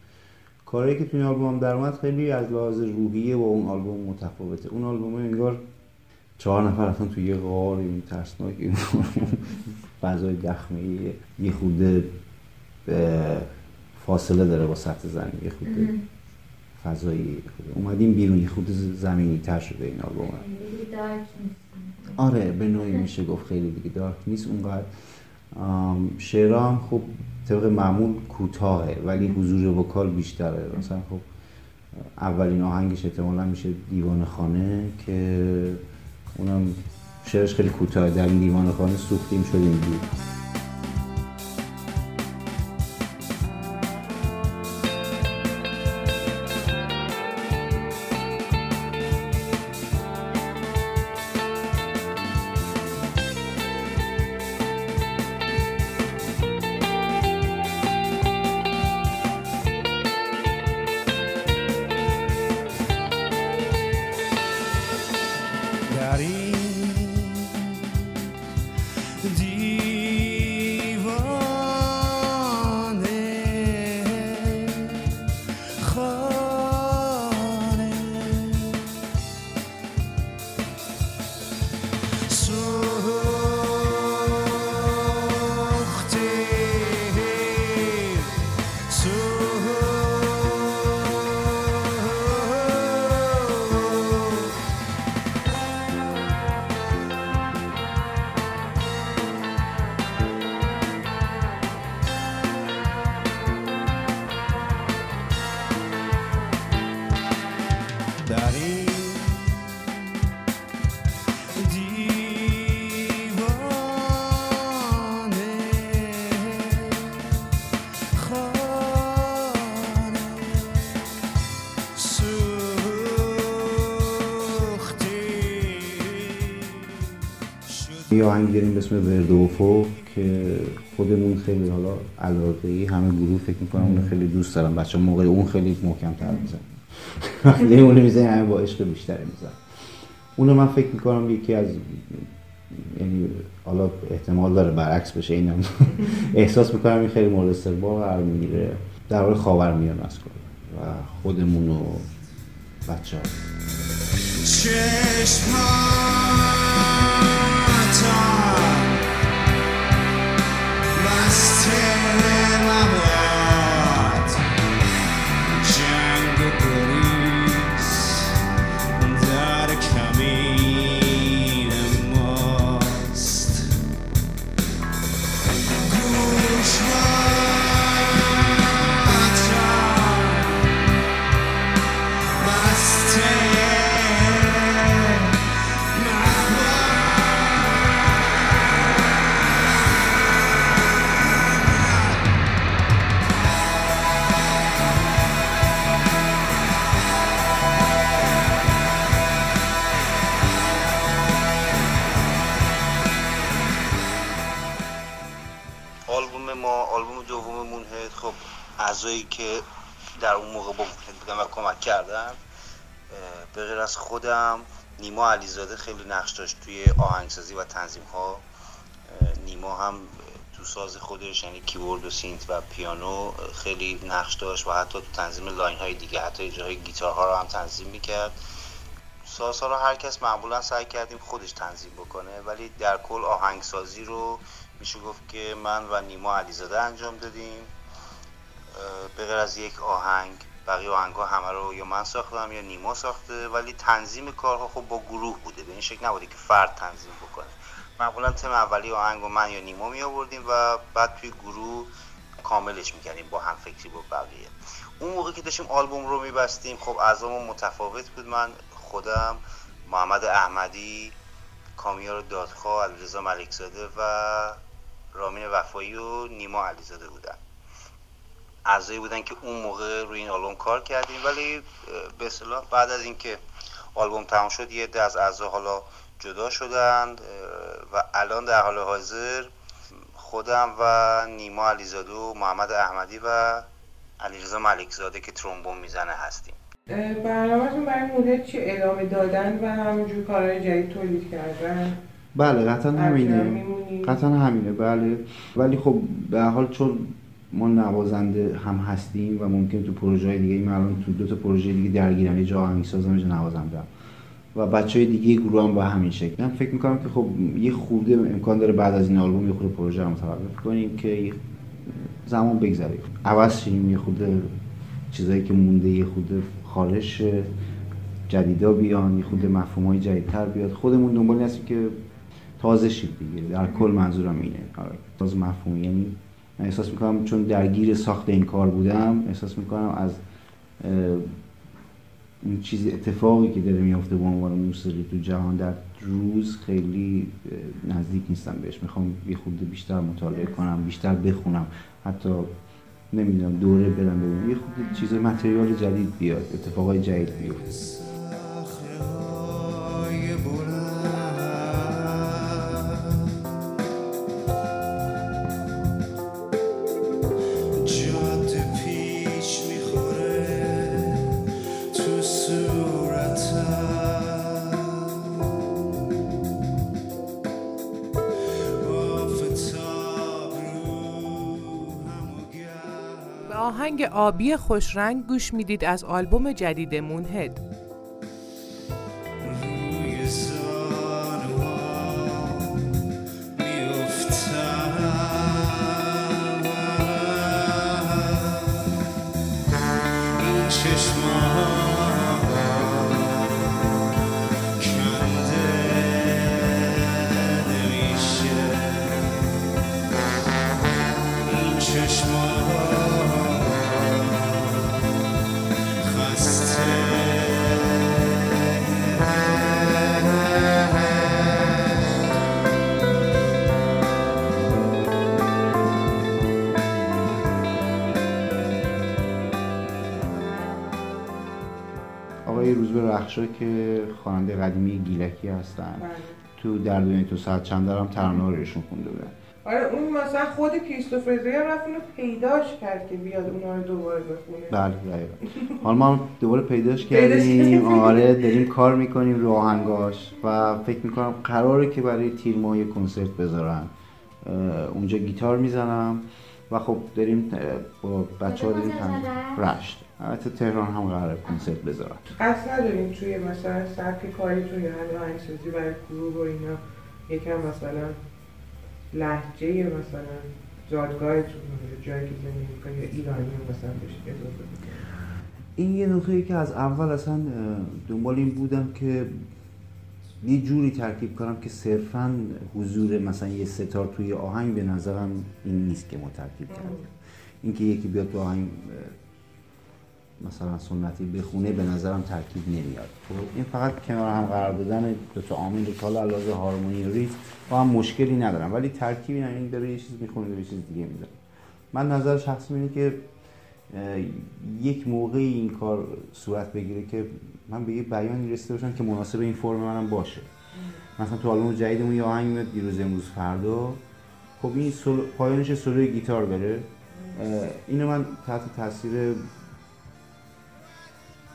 کاری که توی این آلبوم در اومد خیلی از لحاظ روحیه با اون آلبوم متفاوته. اون آلبوم انگار چهار نفر رفتن توی یه غار این ترسناک این فضای دخمه یه خوده فاصله داره با سطح زمین یه خوده فضایی. اومدیم بیرون یه خود زمینی تر شده این آلبوم.
نیست.
آره به نوعی میشه گفت خیلی دیگه دارک نیست اونقدر. شعرها هم خب طبق معمول کوتاهه ولی حضور وکال بیشتره. مثلا خب اولین آهنگش احتمالا میشه دیوان خانه که اونم شعرش خیلی کوتاه در این دیوان خانه سوختیم شدیم دور. یه آهنگ داریم به اسم وردوفو که خودمون خیلی حالا علاقه ای همه گروه فکر می‌کنم اونو خیلی دوست دارم بچه موقع اون خیلی محکم تر میزن وقتی *laughs* اونو می‌زنی همه با عشق بیشتری میزن اونو من فکر می‌کنم یکی از یعنی حالا احتمال داره برعکس بشه اینم *laughs* احساس می‌کنم این خیلی مورد استقبال قرار می‌گیره. در حال خاورمیانه است کلا و خودمون و بچه ها
اعضایی که در اون موقع با بودن و کمک کردن به از خودم نیما علیزاده خیلی نقش داشت توی آهنگسازی و تنظیم ها نیما هم تو ساز خودش یعنی کیبورد و synth و پیانو خیلی نقش داشت و حتی تو تنظیم line های دیگه حتی اجرای گیتارها رو هم تنظیم می‌کرد. سازها رو هر کس معمولا سعی کردیم خودش تنظیم بکنه ولی در کل آهنگسازی رو میشه گفت که من و نیما علیزاده انجام دادیم. به از یک آهنگ بقیه آهنگا همه رو یا من ساختم یا نیما ساخته ولی تنظیم کارها خب با گروه بوده به این شکل نبوده که فرد تنظیم بکنه. معمولا تم اولی آهنگ و من یا نیما می آوردیم و بعد توی گروه کاملش می‌کردیم با هم فکری با بقیه. اون موقع که داشتیم آلبوم رو میبستیم خب اعضامون متفاوت بود. من خودم محمد احمدی کامیار دادخواه علیرضا ملکزاده و رامین وفایی و نیما علیزاده بودن. اعضایی بودن که اون موقع روی این آلبوم کار کردیم. ولی به اصطلاح بعد از اینکه آلبوم تمام شد یه عده از اعضا حالا جدا شدند و الان در حال حاضر خودم و نیما علیزاده و محمد احمدی و علیرضا ملکزاده که ترومبون می‌زنه هستیم.
برنامهتون برای مدت چی ادامه دادن و همینجور کارهای جدید تولید کردن؟
بله قطعا همینه؟ قطعا همینه بله. ولی خب به هر حال چون ما نوازنده هم هستیم و ممکن تو پروژه دیگه من الان تو دو تا پروژه دیگه درگیرم. یه جا آهنگسازم یه نوازنده و بچه های دیگه گروه هم با همین شکل. من فکر می‌کنم که خب یه خورده امکان داره بعد از این آلبوم یه خورده پروژه رو متوقف کنیم که زمان بگذره عوض شیم یه خورده چیزایی که مونده یه خورده خارج شه، جدیدا بیان یه خورده مفهوم های جدیدتر بیاد. خودمون دنبال هستیم که تازه شید دیگه. در کل منظورم اینه. آره. تازه مفهوم یعنی من احساس می‌کنم چون درگیر ساخت این کار بودم احساس می‌کنم از اون چیزی اتفاقی که داره میافته به عنوان موسیقی تو جهان در روز خیلی نزدیک نیستم بهش. می‌خوام یه خورده بیشتر مطالعه کنم بیشتر بخونم. حتی نمی‌دونم دوره برم ببینم. یه خورده چیز متریال جدید بیاد اتفاقای جدید بیفته.
آبی خوشرنگ گوش می‌دید از آلبوم جدید مونهد
که خواننده قدیمی گیلکی هستن.
بله.
تو در دنیای تو ساعت چند دارم ترانه رو ایشون خونده بودن.
آره اون مثلا خود کریستوفر رفت اونو پیداش کرد که بیاد اونها رو دوباره بخونه.
بله دقیقا. حالا ما دوباره پیداش *laughs* کردیم. آره داریم کار می‌کنیم رو آهنگاش و فکر می‌کنم قراره که برای تیر ماه یه کنسرت بذارن. اونجا گیتار می‌زنم و خب داریم با بچه ها داریم؟ رشت. البته تهران هم قراره کنسرت بذارن.
قصد نداریم توی مثلا سبک کاریتون یا همین آهنگسازی برای گروه و اینا یکم مثلا لحجه مثلا جادگاهتون یا جایی که زندگی می‌کنی یا ایرانی مثلا بهش کنید.
این یه نکته که از اول اصلا دنبال این بودم که یه جوری ترکیب کنم که صرفا حضور مثلا یه ستار توی آهنگ به نظرم این نیست که ما ترکیب کردیم. اینکه یکی بیاد تو آهنگ مثلا سنتی بخونه به نظرم ترکیب نمیاد. این فقط کنار هم قرار دادن دو تا آمین رو حالا علاوه هارمونی و ریتم با هم مشکلی ندارم. ولی ترکیبی نه این داره یه چیز می‌خونه یه چیز دیگه می‌زنه من نظر شخصی اینه که یک موقعی این کار صورت بگیره که من به یه بیانی رسیده باشم که مناسب این فرم منم باشه. مثلا تو آلبوم جدیدمون یه آهنگ میاد دیروز امروز فردا. خب این سولو پایانش سولوی گیتار اه، اینو من تحت تاثیر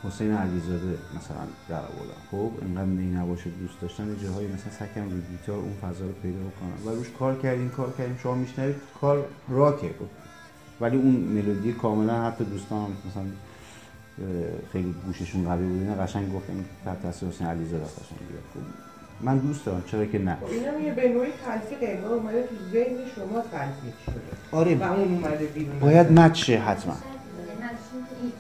حسین علیزاده مثلا در آوردم خب اینقدر نی نباشه دوست داشتن یه جاهایی مثلا سکم روی گیتار اون فضا رو پیدا بکنم و روش کار کردیم کار کردیم شما میشنوید کار راکه. خب. ولی اون ملودی کاملا حتی دوستان مثلا خیلی گوششون قوی بود. اینا قشنگ گفت این تحت تاثیر حسین علیزاده قشنگ بیاد. خب من دوست دارم چرا که نه.
اینا یه به نوعی تلفیق انگار اومده تو ذهن شما تلفیق شده.
آره.
و اون اومده بیرون.
باید مچ حتما.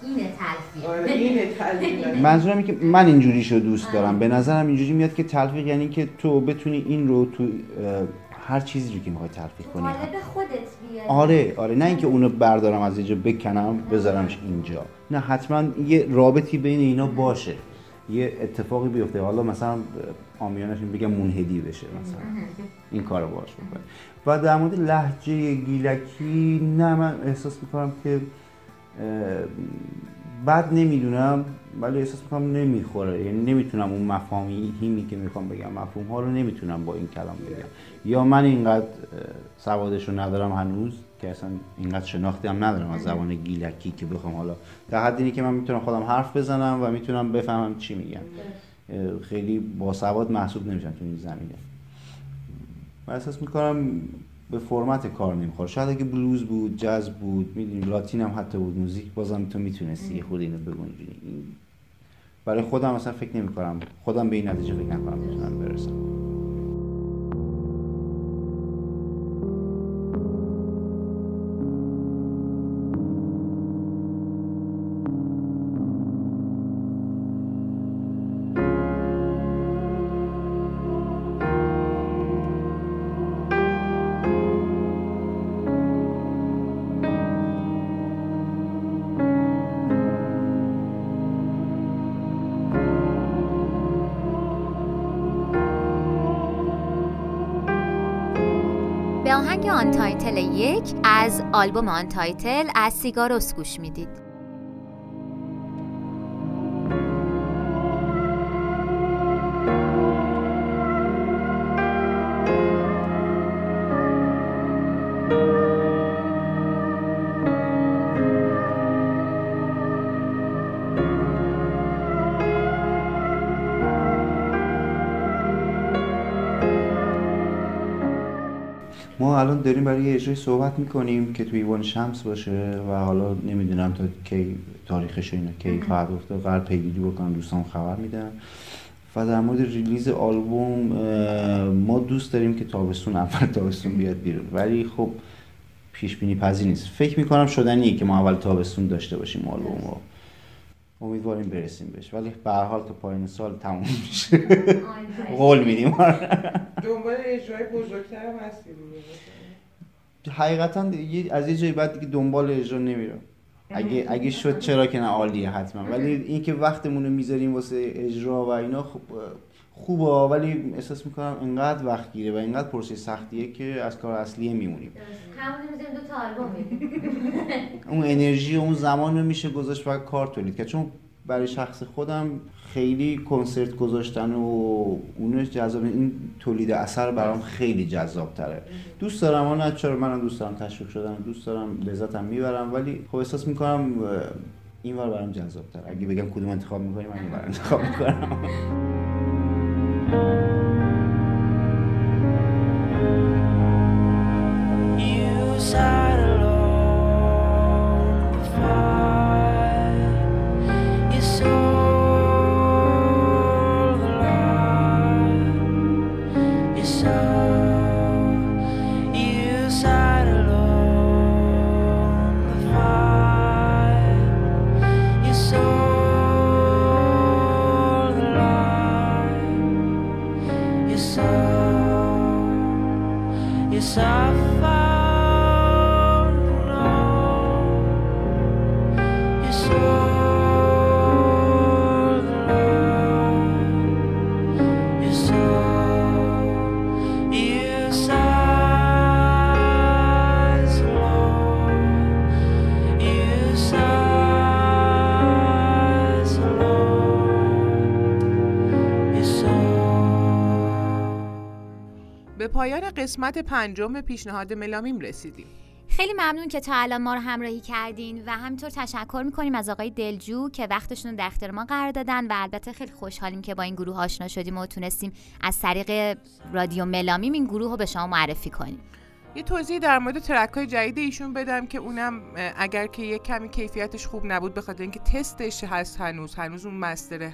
اینه تلفیق.
آره اینه تلفیق. *laughs*
منظورم اینه که من اینجوریشو دوست دارم. به نظرم اینجوری میاد که تلفیق یعنی که تو بتونی این رو تو هر چیزی رو که می‌خوای تلفیق کنی.
قالب خودت بیاری.
آره آره. نه اینکه اونو بردارم از اینجا بکنم بذارمش اینجا. نه حتما یه رابطی بین اینا باشه. یه اتفاقی بیفته. حالا مثلا آمیانش بگم منهدی بشه مثلا. این کارو باش بکنه. و در مورد لحجه گیلکی نه من احساس می‌کنم که بد نمی‌دونم ولی احساس می‌کنم نمی‌خوره. یعنی نمی‌تونم اون مفاهیمی که می‌خوام بگم مفهوم ها رو نمی‌تونم با این کلام بگم. یا من اینقدر سوادش رو ندارم هنوز که اصلا اینقدر شناختی هم ندارم از زبان گیلکی که بخوام حالا در حد اینه که من می‌تونم خودم حرف بزنم و می‌تونم بفهمم چی میگن اه، خیلی باسواد محسوب نمیشن تو این زمینه. من احساس می‌کنم به فرمت کار نمی‌خوره شاید اگه بلوز بود جاز بود می‌دونی لاتین هم حتی بود موزیک بازم تو می‌تونستی یه خود اینو بگنجونی برای خودم اصلا فکر نمی‌کنم. خودم به این نتیجه فکر نکنم می‌تونم برسم.
آلبوم آن تایتل از سیگاروس گوش می‌دید.
الان داریم برای یه اجرای صحبت می‌کنیم که توی ایوان شمس باشه و حالا نمی‌دونم تا کی تاریخش اینا کی خواهد افتاد. قرار پیگیری بکنم دوستان خبر میدن. و در مورد ریلیز آلبوم ما دوست داریم که تابستون اول تابستون بیاد بیرون. ولی خب پیش بینی پذیر نیست. فکر می‌کنم شدنیه که ما اول تابستون داشته باشیم آلبوم رو امیدواریم برسیم بهش. ولی به هر حال تا پایان سال تموم میشه. *laughs* قول میدیم.
دنبال اجرای بزرگتر هم هستی دیگه.
حقیقتا از یه جایی بعد دیگه دنبال اجرا نمیرم. اگه اگه شد چرا که نه؟ عالیه حتما. ولی اینکه وقتمون رو می‌ذاریم واسه اجرا و اینا خب خوبه ولی احساس می‌کنم انقدر وقت گیره و انقدر پروسه سختیه که از کار اصلیه میمونیم.
همون می‌زنیم دو تا آلبوم *laughs*
اون انرژی و اون زمان رو میشه گذاشت و کار تولید کرد. چون برای شخص خودم خیلی کنسرت گذاشتن و اونش جذاب این تولید اثر برام خیلی جذاب تره دوست دارم اون چرا منم دوست دارم تشویق شدن دوست دارم لذتم می‌برم ولی خب احساس می‌کنم این ور برام جذاب تر اگه بگم کدوم انتخاب می‌کنی من این انتخاب می‌کنم. *laughs*
قسمت پنجم پیشنهاد ملامیم رسیدیم.
خیلی ممنون که تا الان ما رو همراهی کردین و همینطور تشکر می‌کنیم از آقای دلجو که وقتشون رو در اختیار ما قرار دادن و البته خیلی خوشحالیم که با این گروه آشنا شدیم و تونستیم از طریق رادیو ملامیم این گروه رو به شما معرفی کنیم.
یه توضیح در مورد ترک های جدید ایشون بدم که اونم اگر که یه کمی کیفیتش خوب نبود به خاطر اینکه تستش هست هنوز. هنوز اون مستر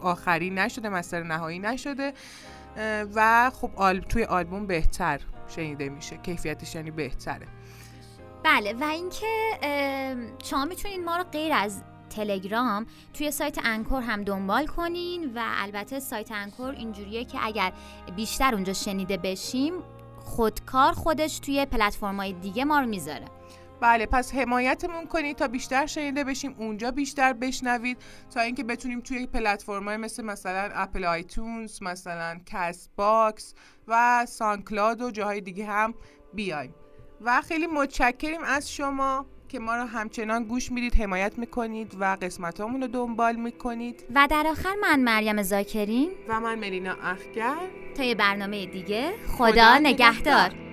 آخری نشده مستر نهایی نشده. و خب آل... توی آلبوم بهتر شنیده میشه. کیفیتش یعنی بهتره.
بله و اینکه شما می‌تونید ما رو غیر از تلگرام توی سایت انکور هم دنبال کنین و البته سایت انکور اینجوریه که اگر بیشتر اونجا شنیده بشیم خودکار خودش توی پلتفرم‌های دیگه ما رو می‌ذاره.
بله پس حمایتمون کنید تا بیشتر شنیده بشیم اونجا بیشتر بشنوید تا اینکه بتونیم توی پلتفرم‌های مثل مثلا Apple iTunes مثلا CastBox و SoundCloud و جاهای دیگه هم بیایم. و خیلی متشکریم از شما که ما رو همچنان گوش می‌دید حمایت می‌کنید و قسمت رو دنبال می‌کنید.
و در آخر من مریم زاکرین
و من ملینا اخگر.
تا یه برنامه دیگه
خدا
خدا
نگهدار.